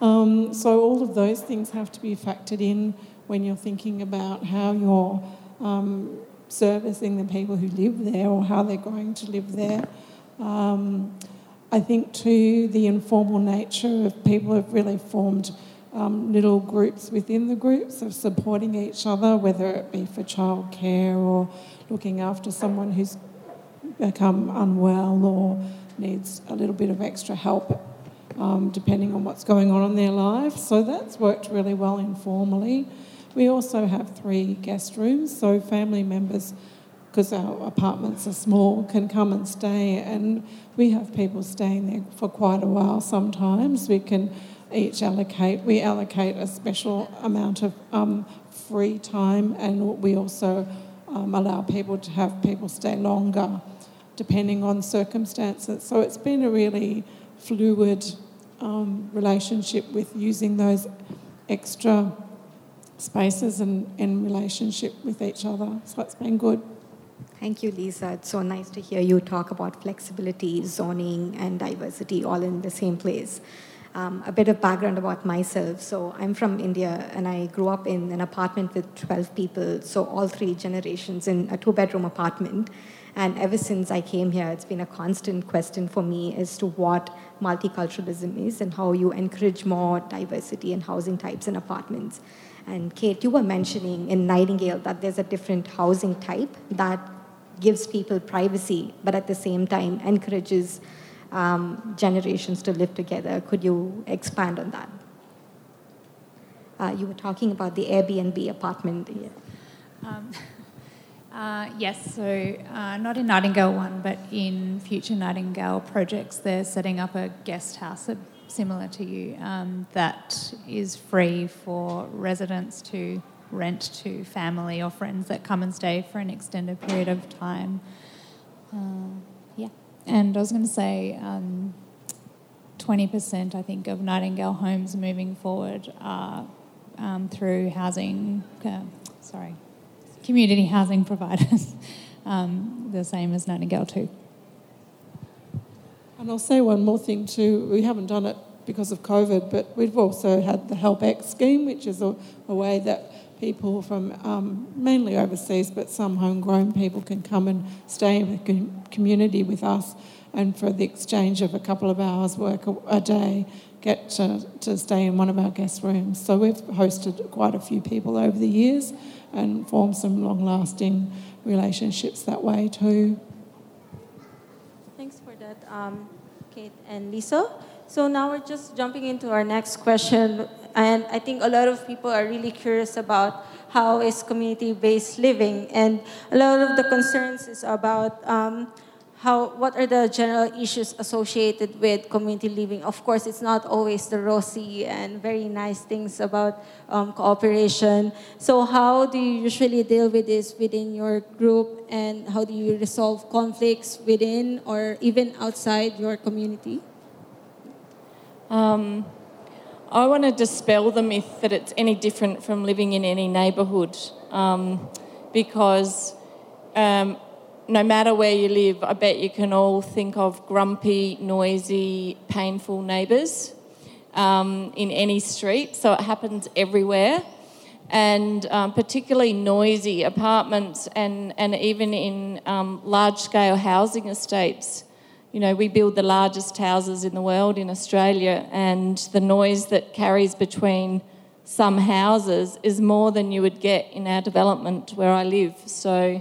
Um, so, all of those things have to be factored in when you're thinking about how you're um, servicing the people who live there or how they're going to live there. Um, I think, too, the informal nature of people have really formed um, little groups within the groups of supporting each other, whether it be for childcare or looking after someone who's become unwell or needs a little bit of extra help, um, depending on what's going on in their life. So that's worked really well informally. We also have three guest rooms, so family members, because our apartments are small, can come and stay, and we have people staying there for quite a while sometimes. We can each allocate, we allocate a special amount of um, free time, and we also um, allow people to have people stay longer depending on circumstances. So it's been a really fluid um, relationship with using those extra spaces and in relationship with each other. So it's been good. Thank you, Lisa. It's so nice to hear you talk about flexibility, zoning, and diversity all in the same place. Um, a bit of background about myself. So I'm from India and I grew up in an apartment with 12 people, so all three generations in a two bedroom apartment. And ever since I came here, it's been a constant question for me as to what multiculturalism is and how you encourage more diversity in housing types and apartments. And Kate, you were mentioning in Nightingale that there's a different housing type that gives people privacy, but at the same time encourages um, generations to live together. Could you expand on that? Uh, you were talking about the Airbnb apartment. Um, uh, yes, so uh, not in Nightingale 1, but in future Nightingale projects, they're setting up a guest house similar to you um, that is free for residents to rent to family or friends that come and stay for an extended period of time. Uh, yeah. And I was going to say um, 20%, I think, of Nightingale homes moving forward are um, through housing, uh, sorry, community housing providers, um, the same as Nightingale too. And I'll say one more thing too. We haven't done it because of COVID, but we've also had the HelpX scheme, which is a, a way that people from um, mainly overseas, but some homegrown people can come and stay in the community with us, and for the exchange of a couple of hours work a, a day, get to, to stay in one of our guest rooms. So we've hosted quite a few people over the years and formed some long-lasting relationships that way too. Thanks for that, um, Kate and Lisa. So now we're just jumping into our next question, and I think a lot of people are really curious about how is community-based living, and a lot of the concerns is about um, how what are the general issues associated with community living? Of course it's not always the rosy and very nice things about um, cooperation. So how do you usually deal with this within your group? And how do you resolve conflicts within or even outside your community? Um, I want to dispel the myth that it's any different from living in any neighbourhood um, because um, no matter where you live, I bet you can all think of grumpy, noisy, painful neighbours um, in any street. So it happens everywhere. And um, particularly noisy apartments and, and even in um, large scale housing estates. You know, we build the largest houses in the world in Australia, and the noise that carries between some houses is more than you would get in our development where I live. So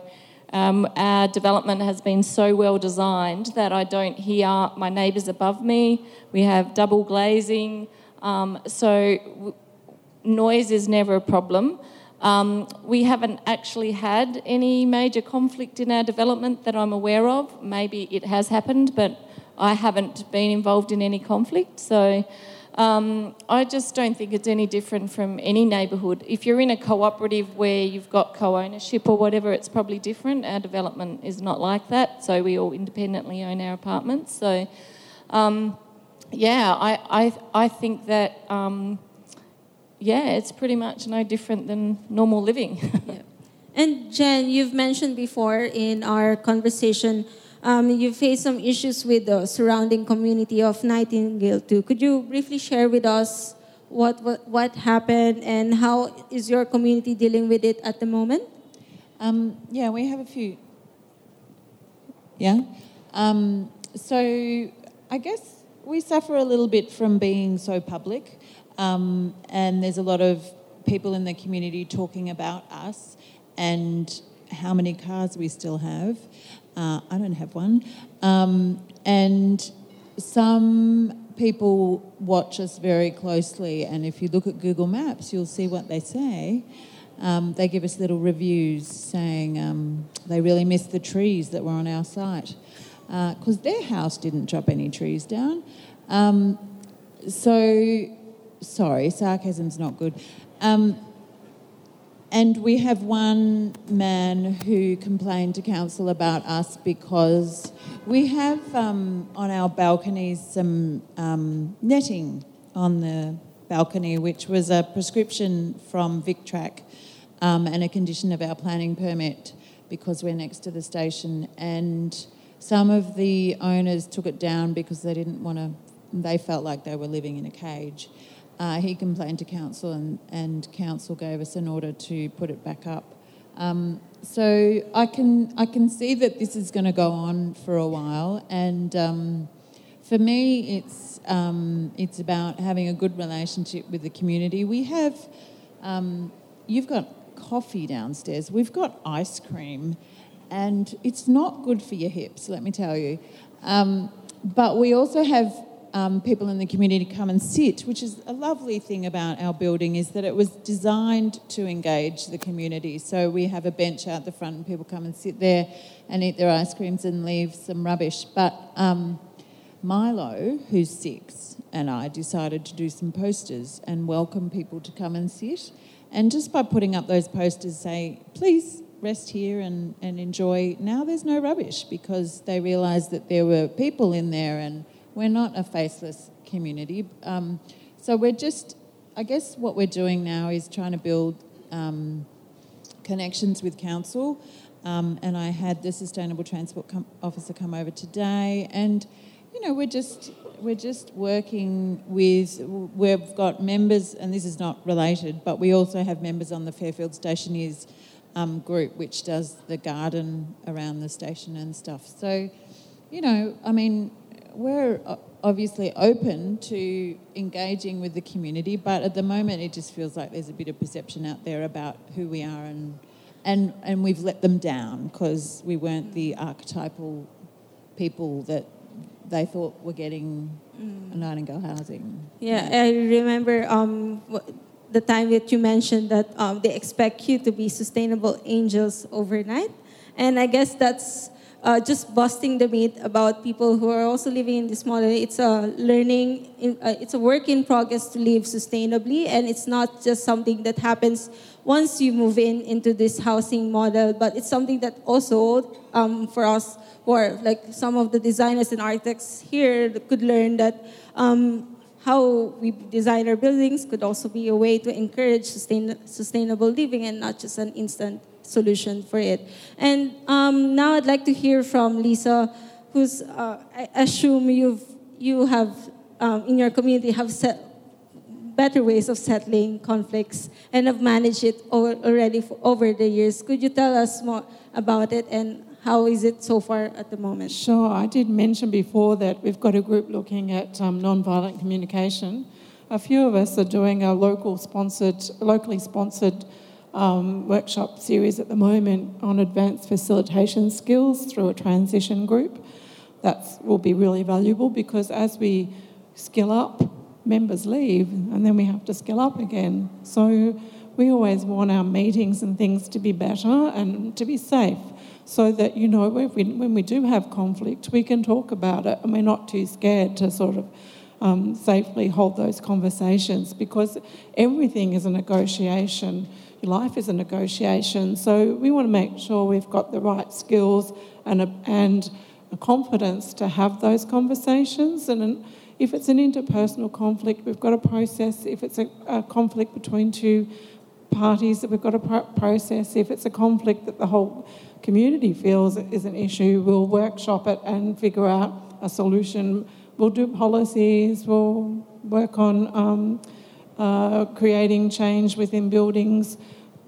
um, our development has been so well designed that I don't hear my neighbours above me. We have double glazing, um, so w- noise is never a problem. Um, we haven't actually had any major conflict in our development that I'm aware of. Maybe it has happened, but I haven't been involved in any conflict. So um, I just don't think it's any different from any neighbourhood. If you're in a cooperative where you've got co ownership or whatever, it's probably different. Our development is not like that, so we all independently own our apartments. So, um, yeah, I, I, I think that. Um, yeah, it's pretty much no different than normal living. yeah. And Jen, you've mentioned before in our conversation, um, you faced some issues with the surrounding community of Nightingale too. Could you briefly share with us what, what, what happened and how is your community dealing with it at the moment? Um, yeah, we have a few. Yeah. Um, so I guess we suffer a little bit from being so public. Um, and there's a lot of people in the community talking about us and how many cars we still have. Uh, I don't have one. Um, and some people watch us very closely, and if you look at Google Maps, you'll see what they say. Um, they give us little reviews saying um, they really miss the trees that were on our site because uh, their house didn't drop any trees down. Um, so sorry, sarcasm's not good. Um, and we have one man who complained to council about us because we have um, on our balconies some um, netting on the balcony, which was a prescription from VicTrack um, and a condition of our planning permit because we're next to the station. And some of the owners took it down because they didn't want to, they felt like they were living in a cage. Uh, he complained to council, and, and council gave us an order to put it back up. Um, so I can I can see that this is going to go on for a while, and um, for me, it's um, it's about having a good relationship with the community. We have um, you've got coffee downstairs. We've got ice cream, and it's not good for your hips. Let me tell you. Um, but we also have um, people in the community come and sit, which is a lovely thing about our building, is that it was designed to engage the community. So we have a bench out the front, and people come and sit there and eat their ice creams and leave some rubbish. But um, Milo, who's six, and I decided to do some posters and welcome people to come and sit. And just by putting up those posters, say, please rest here and, and enjoy. Now there's no rubbish because they realised that there were people in there and we're not a faceless community. Um, so we're just, I guess what we're doing now is trying to build um, connections with council. Um, and I had the sustainable transport com- officer come over today, and you know we're just we're just working with we've got members, and this is not related, but we also have members on the Fairfield Stationers um, group, which does the garden around the station and stuff. So, you know, I mean, we're obviously open to engaging with the community, but at the moment it just feels like there's a bit of perception out there about who we are and and and we've let them down because we weren't the archetypal people that they thought were getting mm. Nightingale housing. Yeah, I remember um, the time that you mentioned that um, they expect you to be sustainable angels overnight, and I guess that's uh, just busting the myth about people who are also living in this model. It's a learning, in, uh, it's a work in progress to live sustainably, and it's not just something that happens once you move in into this housing model, but it's something that also um, for us, or like some of the designers and architects here, could learn that. Um, how we design our buildings could also be a way to encourage sustain, sustainable living and not just an instant solution for it. And um, now I'd like to hear from Lisa, who's uh, I assume you've you have um, in your community have set better ways of settling conflicts and have managed it already over the years. Could you tell us more about it and how is it so far at the moment? Sure. I did mention before that we've got a group looking at um, non-violent communication a few of us are doing a local sponsored, locally sponsored um, workshop series at the moment on advanced facilitation skills through a transition group. That will be really valuable because as we skill up, members leave and then we have to skill up again. So we always want our meetings and things to be better and to be safe so that, you know, we, when we do have conflict, we can talk about it and we're not too scared to sort of um, safely hold those conversations because everything is a negotiation. Life is a negotiation. So we want to make sure we've got the right skills and a, and a confidence to have those conversations. And if it's an interpersonal conflict, we've got a process. If it's a, a conflict between two parties, that we've got a pro- process. If it's a conflict that the whole community feels is an issue, we'll workshop it and figure out a solution we'll do policies, we'll work on um, uh, creating change within buildings.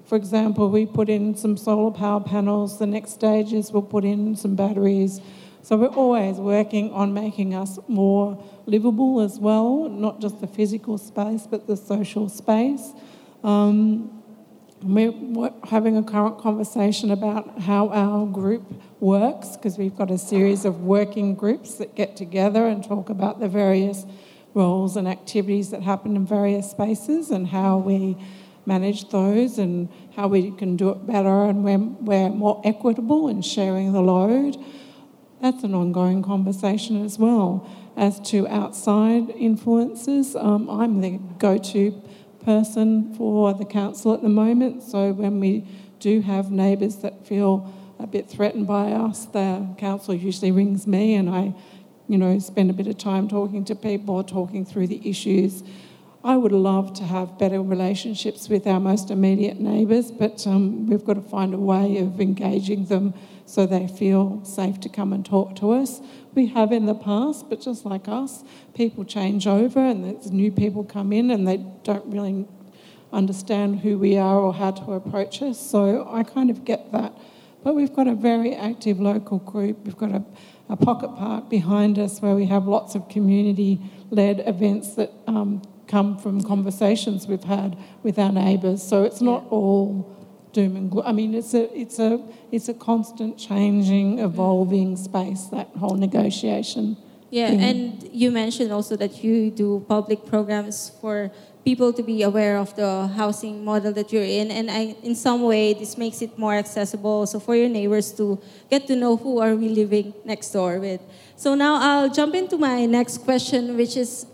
For example, we put in some solar power panels. The next stage is we'll put in some batteries. So we're always working on making us more livable as well, not just the physical space, but the social space. Um, we're having a current conversation about how our group works because we've got a series of working groups that get together and talk about the various roles and activities that happen in various spaces and how we manage those and how we can do it better and we're, we're more equitable in sharing the load. That's an ongoing conversation as well. As to outside influences, um, I'm the go to person for the council at the moment. So when we do have neighbours that feel a bit threatened by us, the council usually rings me and I, you know, spend a bit of time talking to people talking through the issues. I would love to have better relationships with our most immediate neighbours, but um, we've got to find a way of engaging them so they feel safe to come and talk to us. We have in the past, but just like us, people change over and there's new people come in and they don't really understand who we are or how to approach us. So I kind of get that. But we've got a very active local group. We've got a, a pocket park behind us where we have lots of community led events that um, come from conversations we've had with our neighbours. So it's not all doom and gloom. I mean, it's a, it's a, it's a constant changing, evolving space, that whole negotiation. Yeah, thing. and you mentioned also that you do public programs for people to be aware of the housing model that you're in. And I, in some way this makes it more accessible so for your neighbors to get to know who are we living next door with. So now i'll jump into my next question which is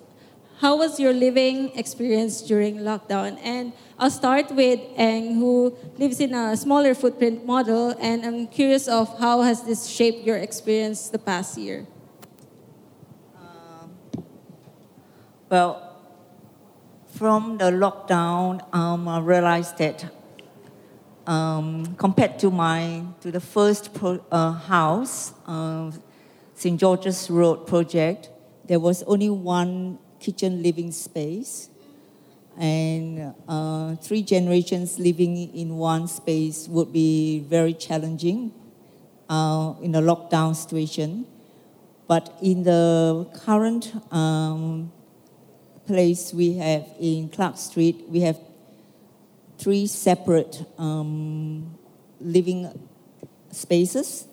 how was your living experience during lockdown? And I'll start with Eng, who lives in a smaller footprint model, and I'm curious of how has this shaped your experience the past year? Um, well, from the lockdown, um, I realized that um, compared to my to the first pro, uh, house, uh, St George's Road project, there was only one kitchen living space and uh, three generations living in one space would be very challenging uh, in a lockdown situation. But in the current um, place we have in Clark Street, we have three separate um, living spaces.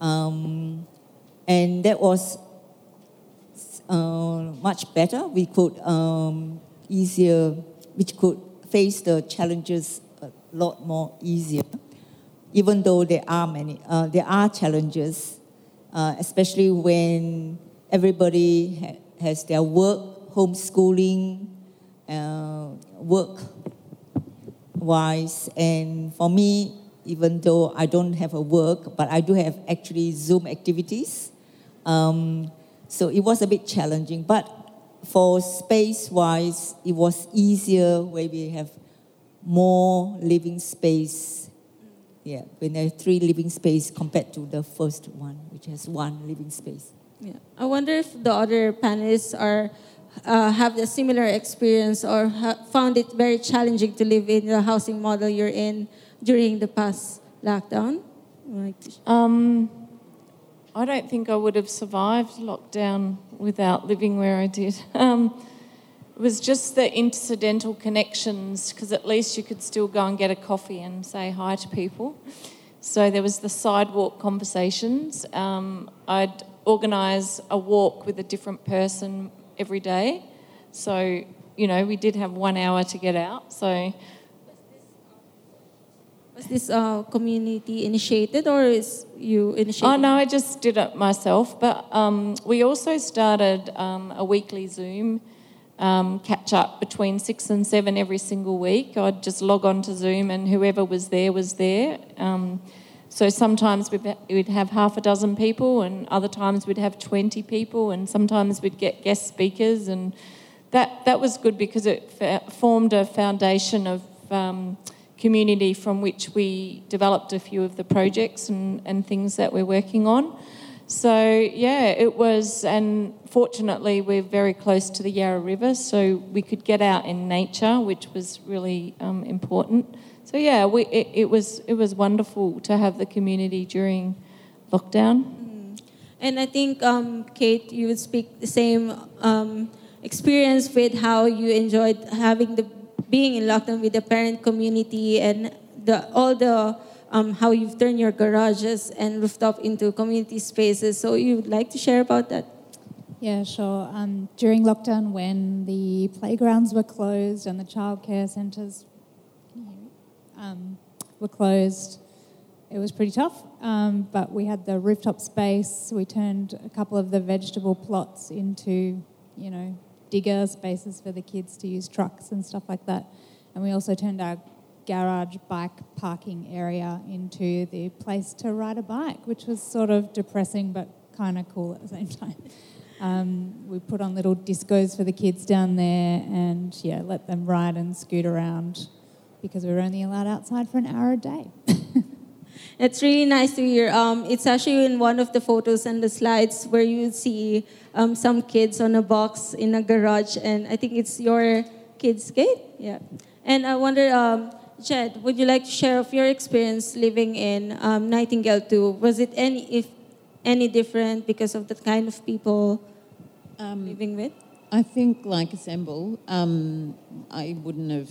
Um, and that was uh, much better. We could um, easier, which could face the challenges a lot more easier. Even though there are many, uh, there are challenges, uh, especially when everybody ha- has their work, homeschooling, uh, work wise. And for me, even though I don't have a work, but I do have actually Zoom activities. Um, so it was a bit challenging, but for space wise, it was easier where we have more living space. Yeah, when there are three living space compared to the first one, which has one living space. Yeah, I wonder if the other panelists are uh, have a similar experience or ha- found it very challenging to live in the housing model you're in during the past lockdown. Um, I don't think I would have survived lockdown without living where I did. Um, it was just the incidental connections because at least you could still go and get a coffee and say hi to people. So there was the sidewalk conversations. Um, I'd organise a walk with a different person every day. So, you know, we did have one hour to get out. So was this uh, community initiated or is you initiated? Oh, no, I just did it myself. But um, we also started um, a weekly Zoom um, catch up between six and seven every single week. I'd just log on to Zoom and whoever was there was there. So sometimes we'd have half a dozen people, and other times we'd have 20 people, and sometimes we'd get guest speakers. And that, that was good because it formed a foundation of um, community from which we developed a few of the projects and, and things that we're working on. So, yeah, it was, and fortunately, we're very close to the Yarra River, so we could get out in nature, which was really um, important. So, yeah, we, it, it, was, it was wonderful to have the community during lockdown. Mm. And I think, um, Kate, you would speak the same um, experience with how you enjoyed having the being in lockdown with the parent community and the, all the um, how you've turned your garages and rooftop into community spaces. So you'd like to share about that? Yeah, sure. Um, during lockdown, when the playgrounds were closed and the childcare centres um, were closed, it was pretty tough. Um, but we had the rooftop space. We turned a couple of the vegetable plots into, you know, digger spaces for the kids to use trucks and stuff like that. And we also turned our garage bike parking area into the place to ride a bike, which was sort of depressing but kind of cool at the same time. Um, we put on little discos for the kids down there and yeah, let them ride and scoot around because we were only allowed outside for an hour a day. It's really nice to hear. Um, it's actually in one of the photos and the slides where you see um, some kids on a box in a garage, and I think it's your kids' gate. Yeah. And I wonder, um, Jed, would you like to share of your experience living in um, Nightingale 2? Was it any if any different because of the kind of people um, living with? I think, like Assemble, um, I wouldn't have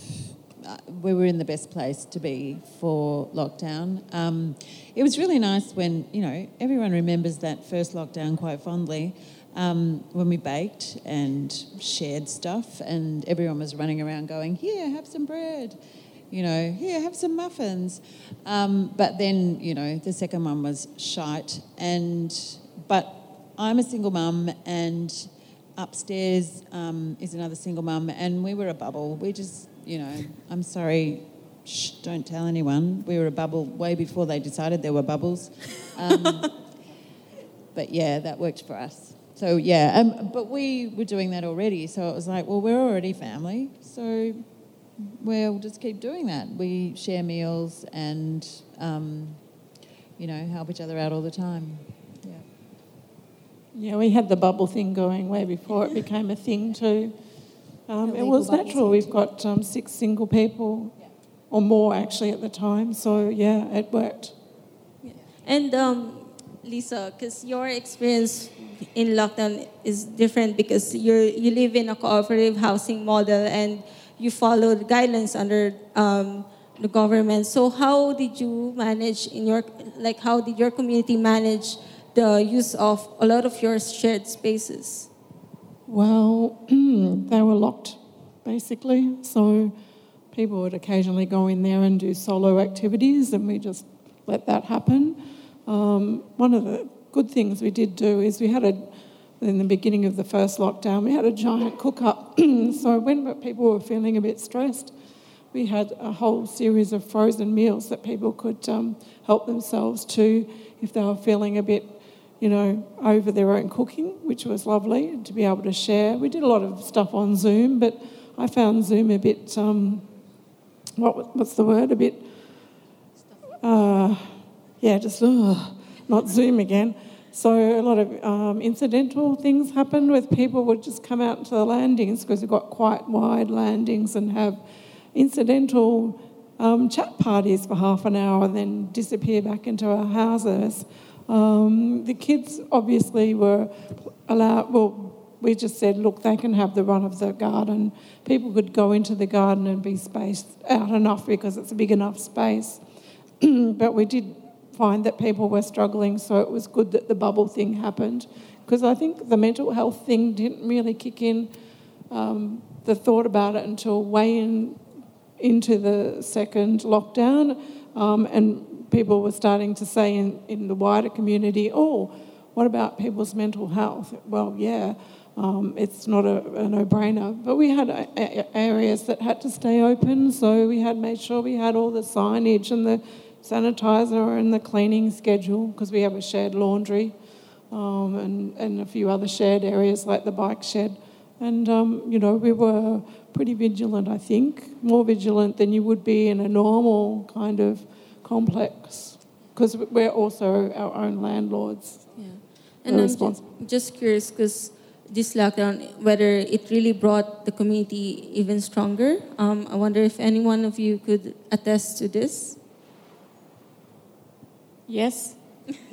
we were in the best place to be for lockdown. Um, it was really nice when, you know, everyone remembers that first lockdown quite fondly um, when we baked and shared stuff, and everyone was running around going, Here, have some bread. You know, here, have some muffins. Um, but then, you know, the second one was shite. And, but I'm a single mum, and upstairs um, is another single mum, and we were a bubble. We just you know, I'm sorry, shh, don't tell anyone. We were a bubble way before they decided there were bubbles. Um, but yeah, that worked for us. So yeah, um, but we were doing that already. So it was like, well, we're already family, so we'll just keep doing that. We share meals and, um, you know, help each other out all the time. Yeah. Yeah, we had the bubble thing going way before it became a thing too. Um, it was natural. We've got um, six single people, yeah. or more actually at the time. So yeah, it worked. Yeah. And um, Lisa, because your experience in lockdown is different because you you live in a cooperative housing model and you follow the guidelines under um, the government. So how did you manage in your like how did your community manage the use of a lot of your shared spaces? Well, they were locked, basically. So people would occasionally go in there and do solo activities, and we just let that happen. Um, one of the good things we did do is we had a, in the beginning of the first lockdown, we had a giant cook up. so when people were feeling a bit stressed, we had a whole series of frozen meals that people could um, help themselves to if they were feeling a bit you know, over their own cooking, which was lovely to be able to share. We did a lot of stuff on Zoom, but I found Zoom a bit, um, what, what's the word? A bit, uh, yeah, just uh, not Zoom again. So a lot of um, incidental things happened with people would just come out to the landings because we've got quite wide landings and have incidental um, chat parties for half an hour and then disappear back into our houses. Um, the kids obviously were allowed, well, we just said, look, they can have the run of the garden. People could go into the garden and be spaced out enough because it's a big enough space. but we did find that people were struggling, so it was good that the bubble thing happened because I think the mental health thing didn't really kick in um, the thought about it until way in, into the second lockdown, um, and people were starting to say in, in the wider community, oh, what about people's mental health? Well, yeah, um, it's not a, a no-brainer. But we had a, a, areas that had to stay open, so we had made sure we had all the signage and the sanitizer and the cleaning schedule because we have a shared laundry um, and, and a few other shared areas like the bike shed. And, um, you know, we were pretty vigilant, I think, more vigilant than you would be in a normal kind of complex because we're also our own landlords. Yeah. And I'm just, just curious because this lockdown, whether it really brought the community even stronger. Um, I wonder if any one of you could attest to this. Yes.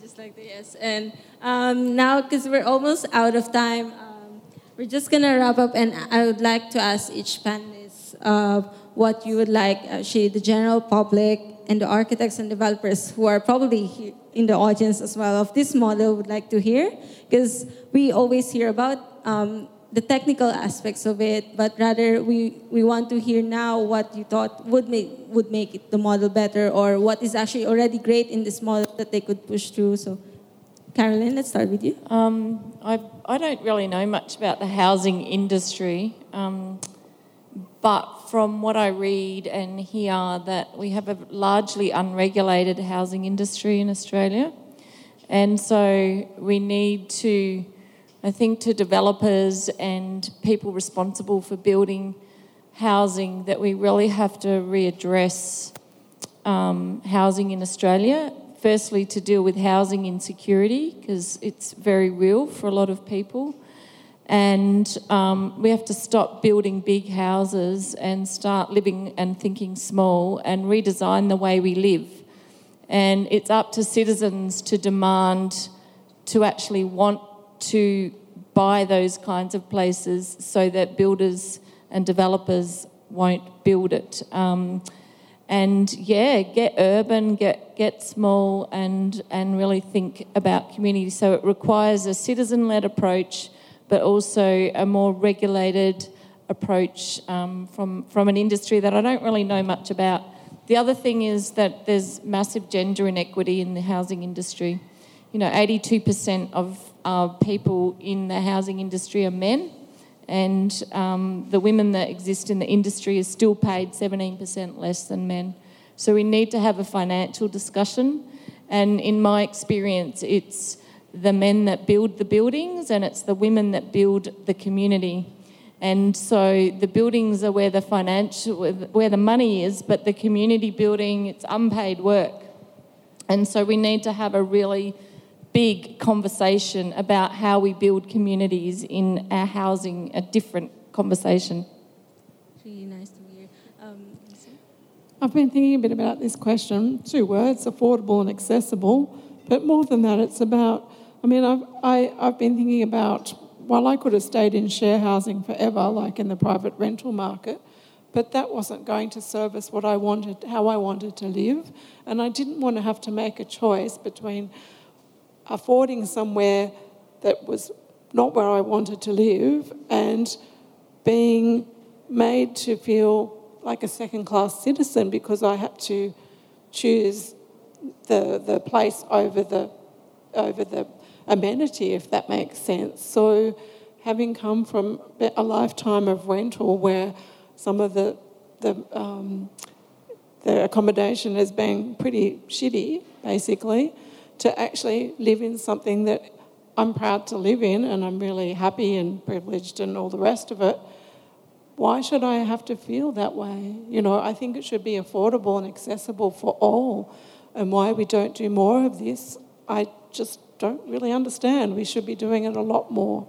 just like the yes. And um, now, because we're almost out of time, um, we're just going to wrap up. And I would like to ask each panelist uh, what you would like, actually, the general public and the architects and developers who are probably in the audience as well of this model would like to hear. Because we always hear about um, the technical aspects of it, but rather we, we want to hear now what you thought would make would make it, the model better, or what is actually already great in this model that they could push through. So, Carolyn, let's start with you. Um, I I don't really know much about the housing industry, um, but from what I read and hear, that we have a largely unregulated housing industry in Australia, and so we need to I think to developers and people responsible for building housing that we really have to readdress um, housing in Australia. Firstly, to deal with housing insecurity because it's very real for a lot of people. And um, we have to stop building big houses and start living and thinking small and redesign the way we live. And it's up to citizens to demand to actually want to buy those kinds of places so that builders and developers won't build it. Um, and yeah, get urban, get get small, and and really think about community. So it requires a citizen-led approach, but also a more regulated approach um, from from an industry that I don't really know much about. The other thing is that there's massive gender inequity in the housing industry. You know, 82% of uh, people in the housing industry are men, and um, the women that exist in the industry are still paid 17% less than men. So we need to have a financial discussion. And in my experience, it's the men that build the buildings and it's the women that build the community. And so the buildings are where the financial, where the money is, but the community building, it's unpaid work. And so we need to have a really big conversation about how we build communities in our housing, a different conversation. Really nice to hear. Um, I've been thinking a bit about this question. Two words affordable and accessible. But more than that, it's about, I mean, I've, I, I've been thinking about, while I could have stayed in share housing forever, like in the private rental market, but that wasn't going to service what I wanted, how I wanted to live. And I didn't want to have to make a choice between affording somewhere that was not where I wanted to live and being made to feel like a second class citizen because I had to choose the, the place over the, over the amenity, if that makes sense. So, having come from a lifetime of rental where some of the, the, um, the accommodation has been pretty shitty, basically, to actually live in something that I'm proud to live in and I'm really happy and privileged and all the rest of it. Why should I have to feel that way? You know, I think it should be affordable and accessible for all. And why we don't do more of this, I just don't really understand. We should be doing it a lot more.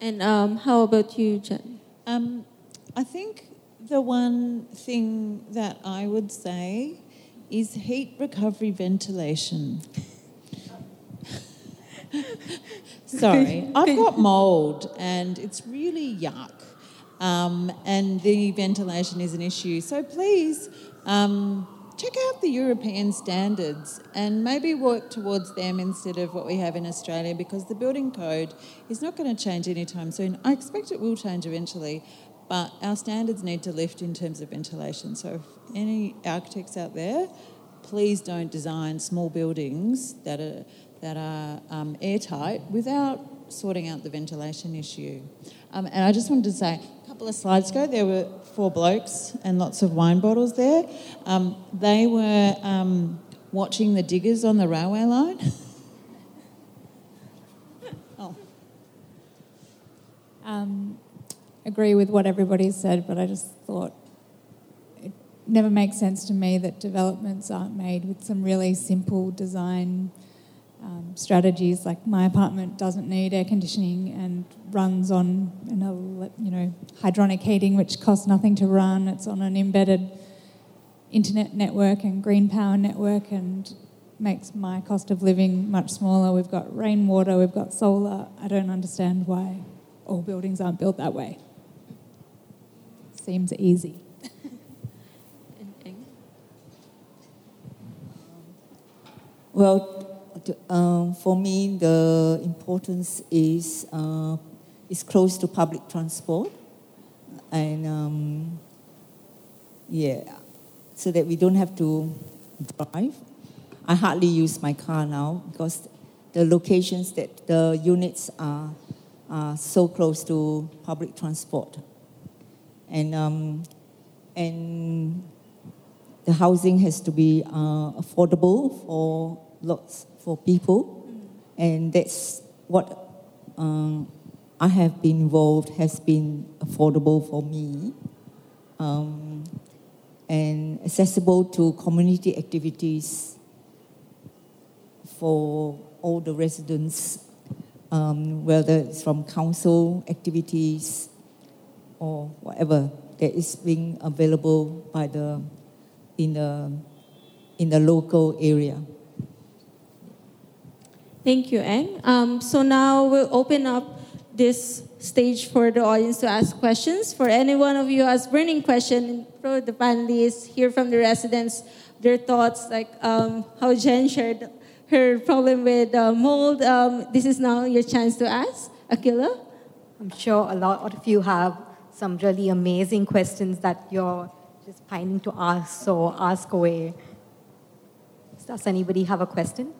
And um, how about you, Jen? Um, I think the one thing that I would say is heat recovery ventilation. Sorry, I've got mould and it's really yuck. Um, and the ventilation is an issue. So please um, check out the European standards and maybe work towards them instead of what we have in Australia because the building code is not going to change anytime soon. I expect it will change eventually, but our standards need to lift in terms of ventilation. So, if any architects out there, please don't design small buildings that are that are um, airtight without sorting out the ventilation issue. Um, and I just wanted to say, a couple of slides ago, there were four blokes and lots of wine bottles there. Um, they were um, watching the diggers on the railway line. oh. Um, agree with what everybody said, but I just thought it never makes sense to me that developments aren't made with some really simple design um, strategies. Like my apartment doesn't need air conditioning and runs on an you know hydronic heating, which costs nothing to run. It's on an embedded internet network and green power network, and makes my cost of living much smaller. We've got rainwater, we've got solar. I don't understand why all buildings aren't built that way. Seems easy. well, um, for me, the importance is uh, is close to public transport, and um, yeah, so that we don't have to drive. I hardly use my car now because the locations that the units are are so close to public transport, and um, and the housing has to be uh, affordable for lots for people, and that's what um, I have been involved has been affordable for me, um, and accessible to community activities for all the residents, um, whether it's from council activities or whatever that is being available by the in the in the local area. Thank you, Eng. Um, so now we'll open up this stage for the audience to ask questions. For any one of you who has burning question, for the panelists, hear from the residents their thoughts, like um, how Jen shared her problem with uh, mold. Um, this is now your chance to ask. Akila? I'm sure a lot of you have some really amazing questions that you're just pining to ask, so ask away. Does anybody have a question?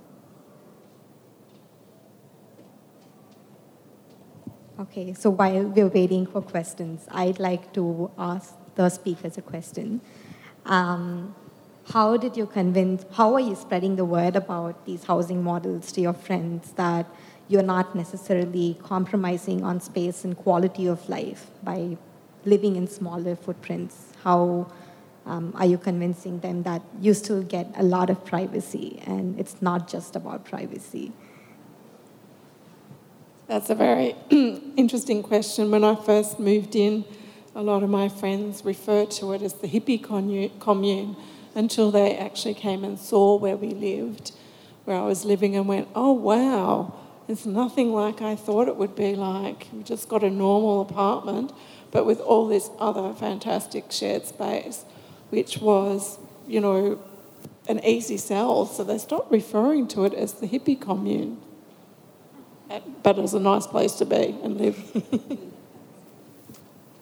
Okay, so while we're waiting for questions, I'd like to ask the speakers a question. Um, how did you convince, how are you spreading the word about these housing models to your friends that you're not necessarily compromising on space and quality of life by living in smaller footprints? How um, are you convincing them that you still get a lot of privacy and it's not just about privacy? That's a very interesting question. When I first moved in, a lot of my friends referred to it as the hippie commune until they actually came and saw where we lived, where I was living, and went, oh, wow, it's nothing like I thought it would be like. We just got a normal apartment, but with all this other fantastic shared space, which was, you know, an easy sell. So they stopped referring to it as the hippie commune but it's a nice place to be and live.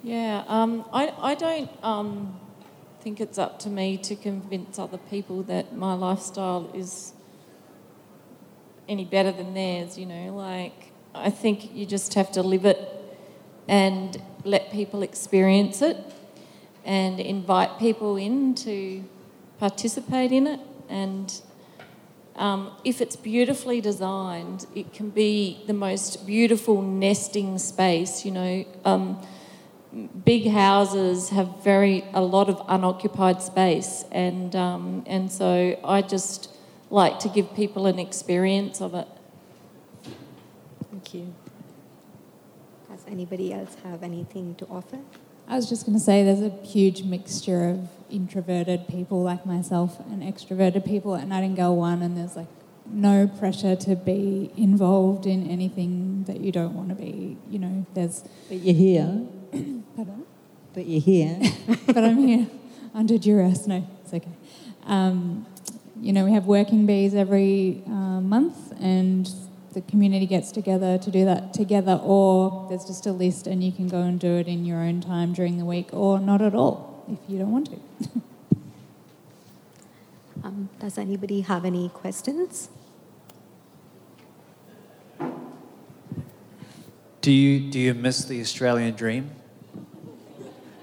yeah, um, I, I don't um, think it's up to me to convince other people that my lifestyle is any better than theirs, you know. Like, I think you just have to live it and let people experience it and invite people in to participate in it and um, if it's beautifully designed, it can be the most beautiful nesting space. You know, um, big houses have very a lot of unoccupied space, and um, and so I just like to give people an experience of it. Thank you. Does anybody else have anything to offer? I was just going to say there's a huge mixture of introverted people like myself and extroverted people at Nightingale One, and there's like no pressure to be involved in anything that you don't want to be. You know, there's. But you're here. Pardon? But you're here. but I'm here under duress. No, it's okay. Um, you know, we have working bees every uh, month, and the community gets together to do that together, or there's just a list and you can go and do it in your own time during the week, or not at all if you don't want to. um, does anybody have any questions? Do you do you miss the Australian dream?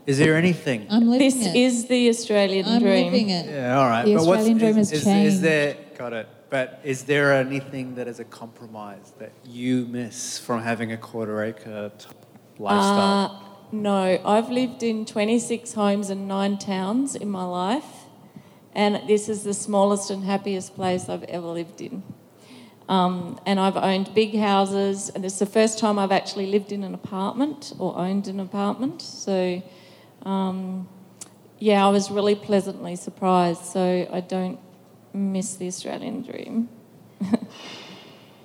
Is there anything? I'm living This it. is the Australian I'm dream. living it. Yeah, all right. The but what's, Australian dream is, has is, changed. Is there got it? But is there anything that is a compromise that you miss from having a quarter acre lifestyle? Uh, no, I've lived in 26 homes and nine towns in my life, and this is the smallest and happiest place I've ever lived in. Um, and I've owned big houses, and is the first time I've actually lived in an apartment or owned an apartment. So, um, yeah, I was really pleasantly surprised. So I don't miss the Australian dream.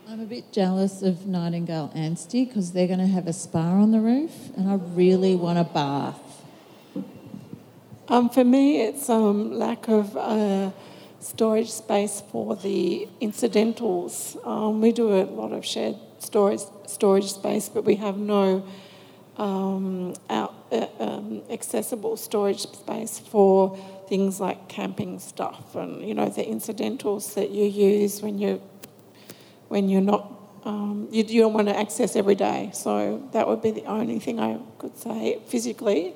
I'm a bit jealous of Nightingale Anstey because they're going to have a spa on the roof, and I really want a bath. Um, for me, it's um, lack of uh, storage space for the incidentals. Um, we do a lot of shared storage storage space, but we have no um, out, uh, um, accessible storage space for things like camping stuff and you know the incidentals that you use when you when you're not um, you, you don't want to access every day. So that would be the only thing I could say physically.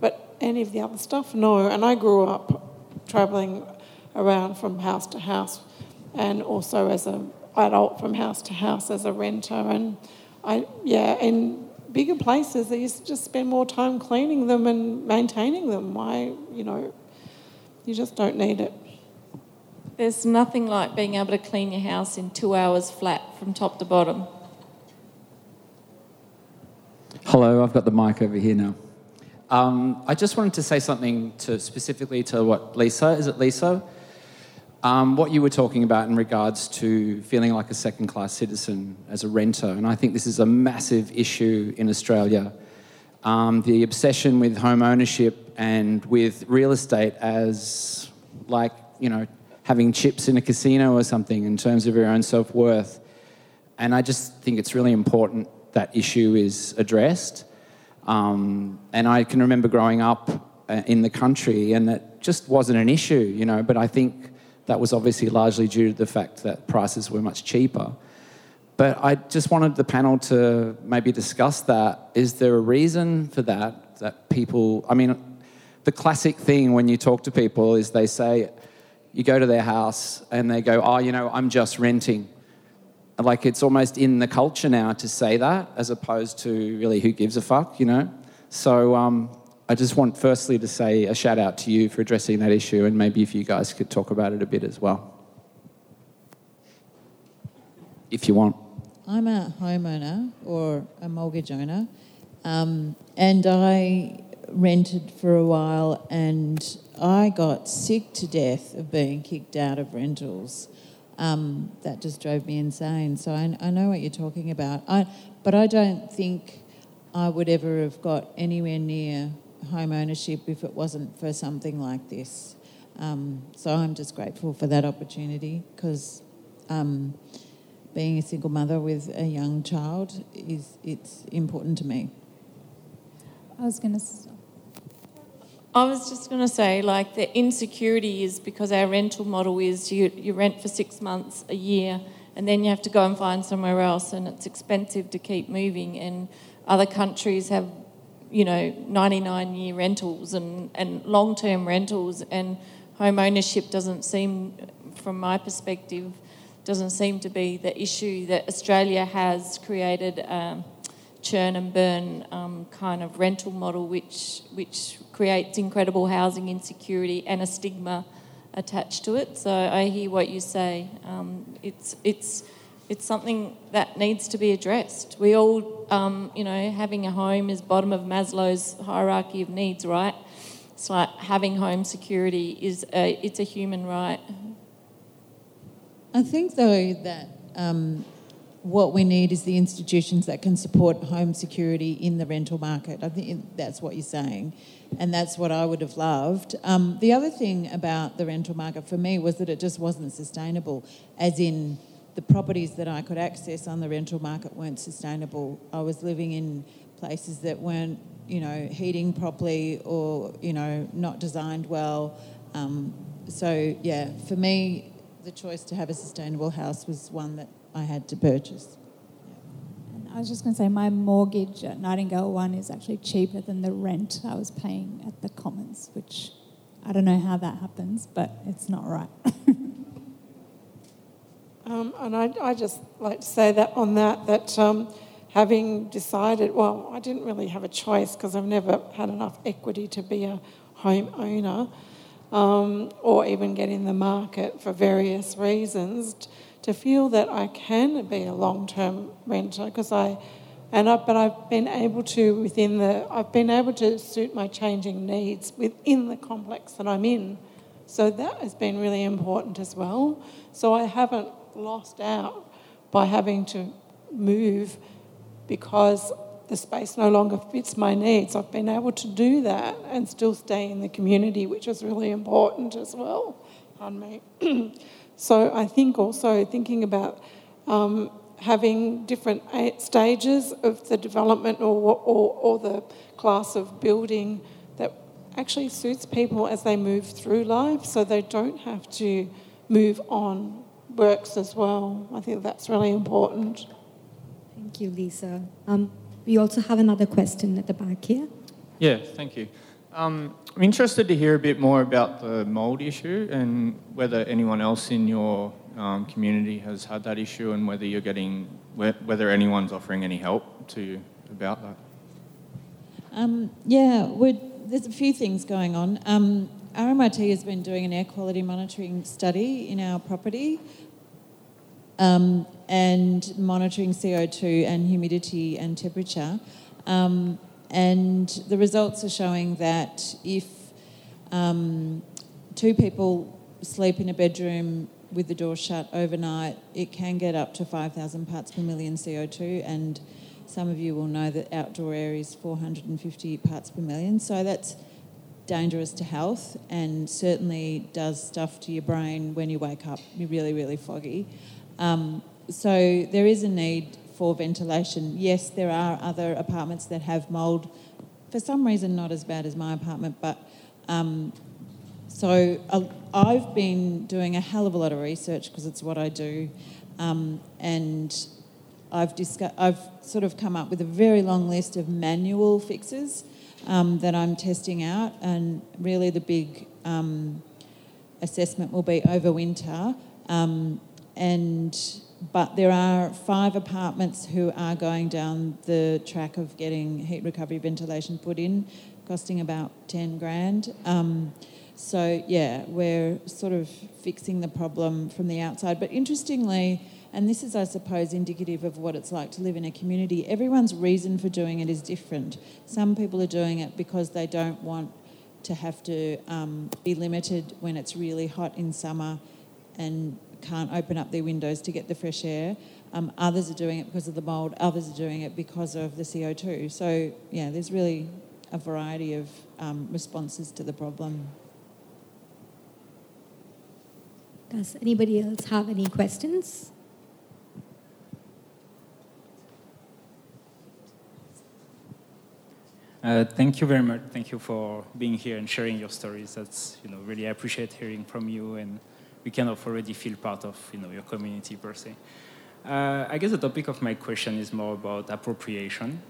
But any of the other stuff, no. And I grew up travelling around from house to house, and also as an adult from house to house as a renter. And I, yeah, in bigger places, they used to just spend more time cleaning them and maintaining them. Why, you know, you just don't need it. There's nothing like being able to clean your house in two hours flat from top to bottom. Hello, I've got the mic over here now. Um, I just wanted to say something to specifically to what Lisa, is it Lisa? Um, what you were talking about in regards to feeling like a second class citizen as a renter. And I think this is a massive issue in Australia. Um, the obsession with home ownership and with real estate as like, you know, having chips in a casino or something in terms of your own self worth. And I just think it's really important that issue is addressed. Um, and I can remember growing up uh, in the country and it just wasn't an issue, you know, but I think that was obviously largely due to the fact that prices were much cheaper. But I just wanted the panel to maybe discuss that. Is there a reason for that? That people, I mean, the classic thing when you talk to people is they say, you go to their house and they go, oh, you know, I'm just renting. Like it's almost in the culture now to say that as opposed to really who gives a fuck, you know? So um, I just want firstly to say a shout out to you for addressing that issue and maybe if you guys could talk about it a bit as well. If you want. I'm a homeowner or a mortgage owner, um, and I rented for a while, and I got sick to death of being kicked out of rentals. Um, that just drove me insane. So I, I know what you're talking about. I, but I don't think I would ever have got anywhere near home ownership if it wasn't for something like this. Um, so I'm just grateful for that opportunity because um, being a single mother with a young child is it's important to me. I was going to. I was just going to say, like, the insecurity is because our rental model is you, you rent for six months, a year, and then you have to go and find somewhere else, and it's expensive to keep moving. And other countries have, you know, 99 year rentals and, and long term rentals, and home ownership doesn't seem, from my perspective, doesn't seem to be the issue that Australia has created. Um, churn and burn um, kind of rental model, which which creates incredible housing insecurity and a stigma attached to it. So I hear what you say. Um, it's it's it's something that needs to be addressed. We all, um, you know, having a home is bottom of Maslow's hierarchy of needs, right? It's like having home security is a, it's a human right. I think, though, that um, what we need is the institutions that can support home security in the rental market. I think that's what you're saying, and that's what I would have loved. Um, the other thing about the rental market for me was that it just wasn't sustainable, as in the properties that I could access on the rental market weren't sustainable. I was living in places that weren't, you know, heating properly or, you know, not designed well. Um, so, yeah, for me, the choice to have a sustainable house was one that I had to purchase. And I was just going to say, my mortgage at Nightingale One is actually cheaper than the rent I was paying at the Commons, which I don't know how that happens, but it's not right. um, and I, I just like to say that on that, that um, having decided, well, I didn't really have a choice because I've never had enough equity to be a homeowner um, or even get in the market for various reasons, to feel that I can be a long-term renter because I, and I, but I've been able to within the, I've been able to suit my changing needs within the complex that I'm in. So that has been really important as well. So I haven't lost out by having to move because the space no longer fits my needs. I've been able to do that and still stay in the community, which is really important as well. Pardon me. so I think also thinking about um, having different stages of the development or, or, or the class of building that actually suits people as they move through life so they don't have to move on works as well. I think that's really important. Thank you, Lisa. Um, we also have another question at the back here. Yeah, thank you. Um, I'm interested to hear a bit more about the mold issue and whether anyone else in your um, community has had that issue and whether you're getting, whether anyone's offering any help to you about that. Um, yeah, there's a few things going on. Um, RMIT has been doing an air quality monitoring study in our property um, and monitoring CO2 and humidity and temperature. Um, and the results are showing that if um, two people sleep in a bedroom with the door shut overnight, it can get up to 5,000 parts per million CO2. And some of you will know that outdoor air is 450 parts per million. So that's dangerous to health and certainly does stuff to your brain when you wake up. You're really, really foggy. Um, so there is a need for ventilation. Yes, there are other apartments that have mould. For some reason, not as bad as my apartment, but um, so uh, I've been doing a hell of a lot of research because it's what I do, um, and I've I've sort of come up with a very long list of manual fixes um, that I'm testing out, and really the big um, assessment will be over winter. And but there are five apartments who are going down the track of getting heat recovery ventilation put in, costing about 10 grand. Um, so, yeah, we're sort of fixing the problem from the outside. But interestingly, and this is, I suppose, indicative of what it's like to live in a community, everyone's reason for doing it is different. Some people are doing it because they don't want to have to um, be limited when it's really hot in summer and can't open up their windows to get the fresh air. Um, others are doing it because of the mould, others are doing it because of the CO2. So, yeah, there's really a variety of um, responses to the problem. Does anybody else have any questions? Uh, thank you very much. Thank you for being here and sharing your stories. That's you know really I appreciate hearing from you and we kind of already feel part of you know, your community per se. Uh, I guess the topic of my question is more about appropriation.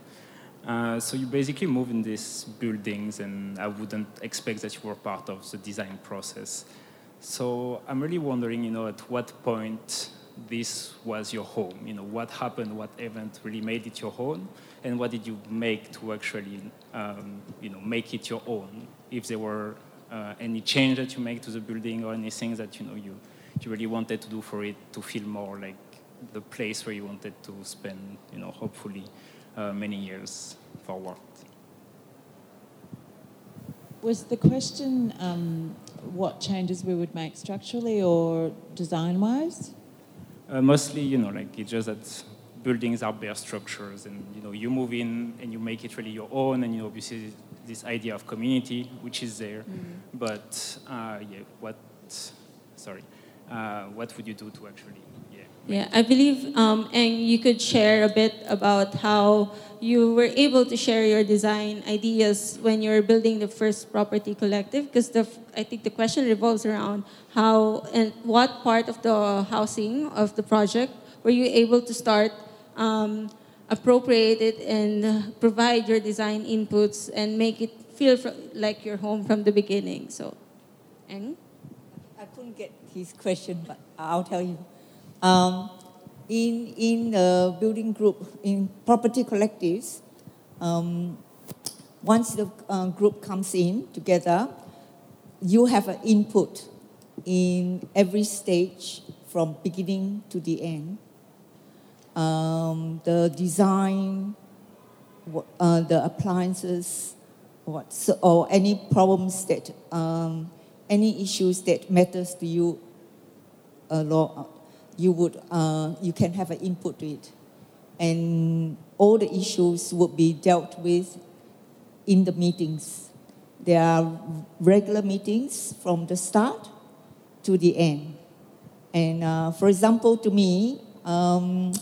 Uh, so you basically move in these buildings, and I wouldn't expect that you were part of the design process. So I'm really wondering, you know, at what point this was your home? You know, what happened? What event really made it your home, And what did you make to actually, um, you know, make it your own? If there were uh, any change that you make to the building or anything that you know you, you really wanted to do for it to feel more like the place where you wanted to spend, you know, hopefully uh, many years forward. Was the question um, what changes we would make structurally or design wise? Uh, mostly, you know, like it's just that buildings are bare structures, and you know, you move in and you make it really your own, and you know, obviously this idea of community, which is there. Mm-hmm. But uh, yeah, what? Sorry, uh, what would you do to actually? Yeah. Yeah, I believe, um, and you could share a bit about how you were able to share your design ideas when you were building the first property collective, because the I think the question revolves around how and what part of the housing of the project were you able to start um, appropriate it and provide your design inputs and make it feel fr- like your home from the beginning. So, Eng? I couldn't get his question, but I'll tell you. Um, in in the building group, in property collectives, um, once the uh, group comes in together, you have an input in every stage from beginning to the end. Um, the design, uh, the appliances, what, so, or any problems that, um, any issues that matters to you, uh, law, you would, uh, you can have an input to it, and all the issues would be dealt with in the meetings. There are regular meetings from the start to the end. And uh, for example, to me, um,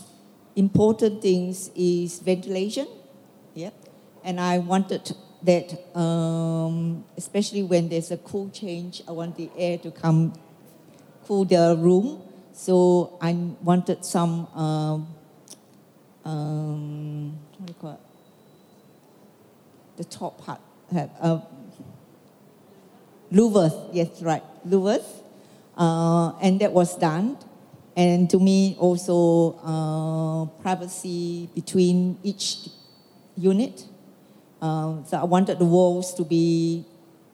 important things is ventilation. Yeah. And I wanted that, um, especially when there's a cool change, I want the air to come cool the room. So I wanted some, um, um, what do you call it? The top part uh, louvers. Yes, right, louvers. Uh, and that was done. And to me, also uh, privacy between each unit. Uh, so I wanted the walls to be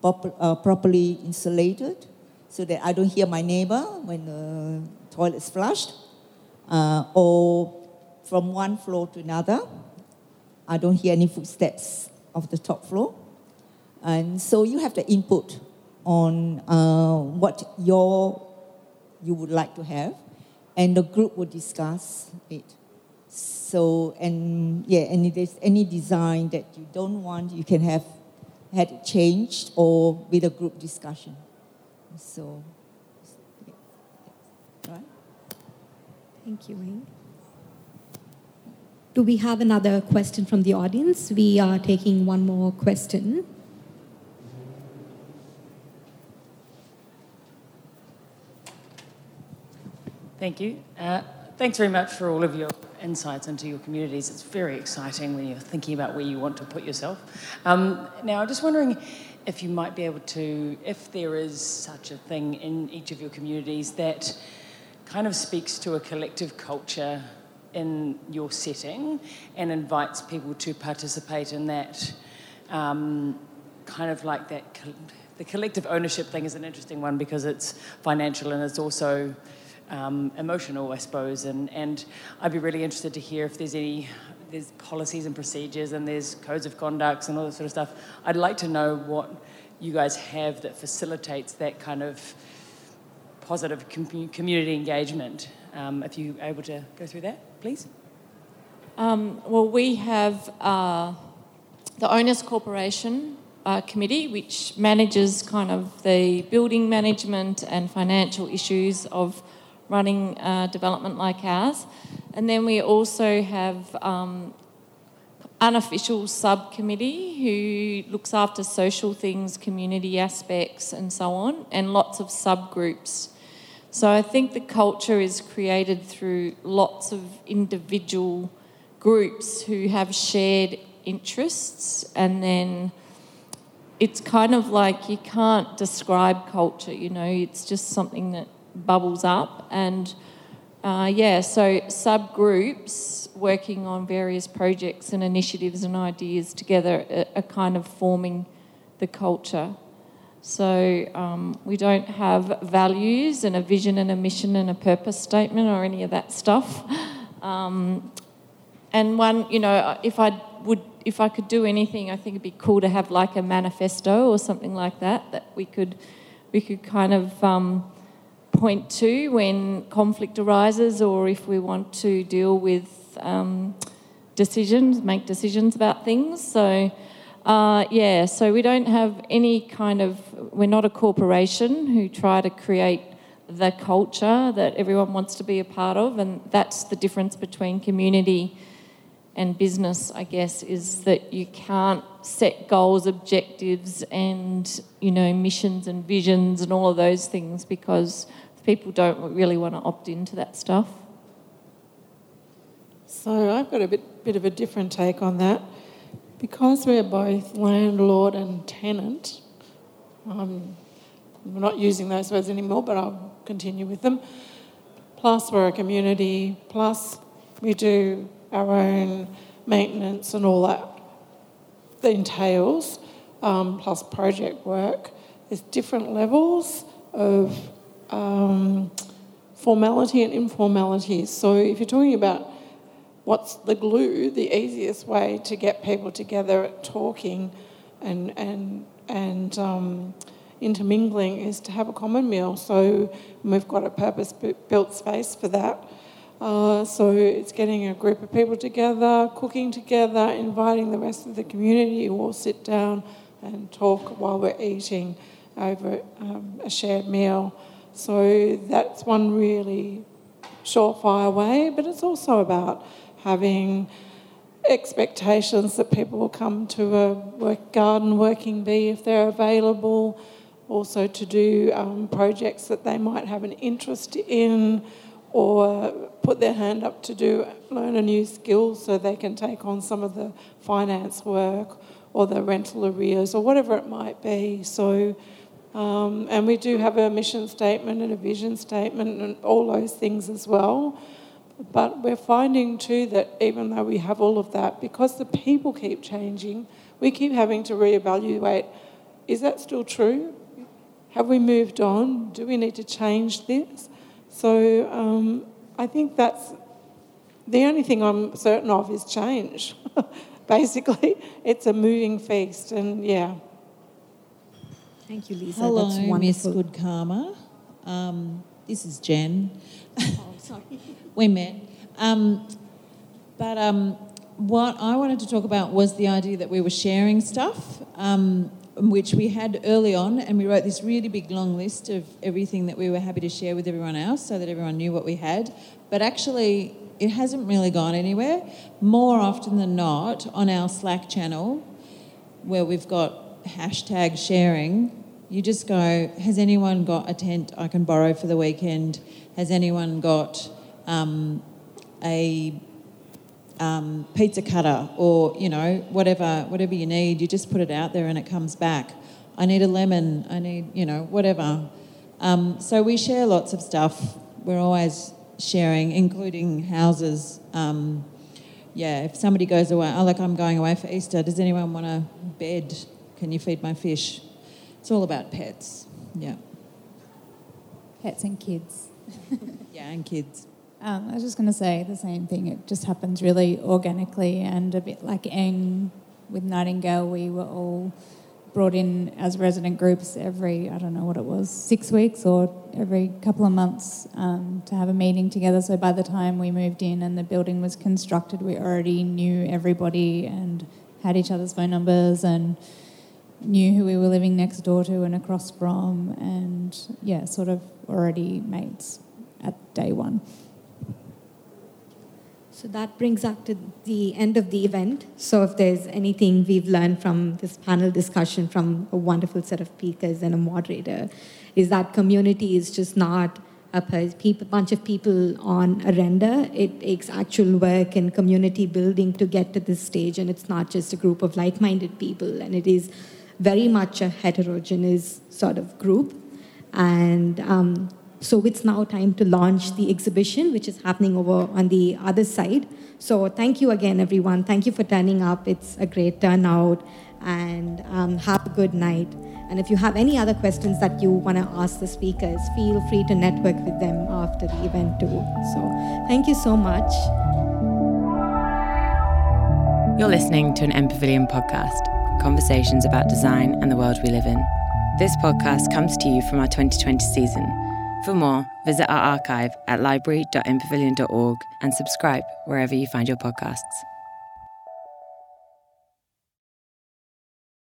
prop- uh, properly insulated so that I don't hear my neighbor when the toilet is flushed. Uh, or from one floor to another, I don't hear any footsteps of the top floor. And so you have the input on uh, what your you would like to have, and the group will discuss it. So and yeah, and if there's any design that you don't want, you can have had it changed or with a group discussion. So, yeah. right. Thank you. Do we have another question from the audience? We are taking one more question. Thank you. Uh, thanks very much for all of your insights into your communities. It's very exciting when you're thinking about where you want to put yourself. Um, now, I'm just wondering if you might be able to, if there is such a thing in each of your communities that kind of speaks to a collective culture in your setting and invites people to participate in that um, kind of like that. The collective ownership thing is an interesting one because it's financial and it's also um, emotional, I suppose. And, and I'd be really interested to hear if there's any there's policies and procedures and there's codes of conducts and all that sort of stuff. I'd like to know what you guys have that facilitates that kind of positive com- community engagement. Um, if you're able to go through that, please. Um, well, we have uh, the Owners Corporation uh, Committee, which manages kind of the building management and financial issues of running a development like ours. And then we also have um, unofficial subcommittee who looks after social things, community aspects, and so on, and lots of subgroups. So I think the culture is created through lots of individual groups who have shared interests, and then it's kind of like you can't describe culture, you know, it's just something that bubbles up. And uh, yeah, so subgroups working on various projects and initiatives and ideas together are, kind of forming the culture. So um, we don't have values and a vision and a mission and a purpose statement or any of that stuff. Um, and one, you know, if I would, if I could do anything, I think it'd be cool to have like a manifesto or something like that that we could, we could kind of um, point to when conflict arises or if we want to deal with um, decisions, make decisions about things. So, uh, yeah, so we don't have any kind of, we're not a corporation who try to create the culture that everyone wants to be a part of, and that's the difference between community and business, I guess, is that you can't set goals, objectives, and you know missions and visions and all of those things because people don't really want to opt into that stuff. So I've got a bit, bit of a different take on that. Because we're both landlord and tenant, um, we're not using those words anymore, but I'll continue with them. Plus, we're a community, plus, we do our own maintenance and all that that entails, um, plus project work. There's different levels of um, formality and informality. So, if you're talking about what's the glue, the easiest way to get people together talking and and and um, intermingling is to have a common meal. So we've got a purpose-built space for that. Uh, so it's getting a group of people together, cooking together, inviting the rest of the community who all sit down and talk while we're eating over um, a shared meal. So that's one really surefire way, but it's also about having expectations that people will come to a work garden working bee if they're available, also to do um, projects that they might have an interest in or put their hand up to do learn a new skill so they can take on some of the finance work or the rental arrears or whatever it might be. So, um, and we do have a mission statement and a vision statement and all those things as well. But we're finding too that even though we have all of that, because the people keep changing, we keep having to reevaluate is that still true? Have we moved on? Do we need to change this? So um, I think that's the only thing I'm certain of is change. Basically, it's a moving feast, and yeah. Thank you, Lisa. Hello, That's Miss wonderful. Good Karma. Um, this is Jen. Oh, sorry. we met. Um, but um, what I wanted to talk about was the idea that we were sharing stuff, um, which we had early on, and we wrote this really big long list of everything that we were happy to share with everyone else so that everyone knew what we had. But actually, it hasn't really gone anywhere. More often than not, on our Slack channel, where we've got hashtag sharing, you just go, Has anyone got a tent I can borrow for the weekend? Has anyone got um, a um, pizza cutter or you know whatever whatever you need you just put it out there and it comes back. I need a lemon i need you know whatever. Um, so we share lots of stuff. We're always sharing including houses. Um, yeah if somebody goes away oh like i'm going away for easter. Does anyone want a bed? Can you feed my fish it's all about pets yeah Pets and kids. yeah and kids Um, I was just going to say the same thing. It just happens really organically and a bit like Eng with Nightingale. We were all brought in as resident groups every, I don't know what it was, six weeks or every couple of months um, to have a meeting together. So by the time we moved in and the building was constructed, we already knew everybody and had each other's phone numbers and knew who we were living next door to and across from, and yeah, sort of already mates at day one. So that brings us to the end of the event. So if there's anything we've learned from this panel discussion from a wonderful set of speakers and a moderator, is that community is just not a bunch of people on a render. It takes actual work and community building to get to this stage, and it's not just a group of like-minded people, and it is very much a heterogeneous sort of group. And um, so it's now time to launch the exhibition, which is happening over on the other side. So thank you again, everyone. Thank you for turning up. It's a great turnout, and um, have a good night. And if you have any other questions that you want to ask the speakers, feel free to network with them after the event too. So thank you so much. You're listening to an M Pavilion podcast, conversations about design and the world we live in. This podcast comes to you from our 2020 season. For more, visit our archive at library.mpavilion.org and subscribe wherever you find your podcasts.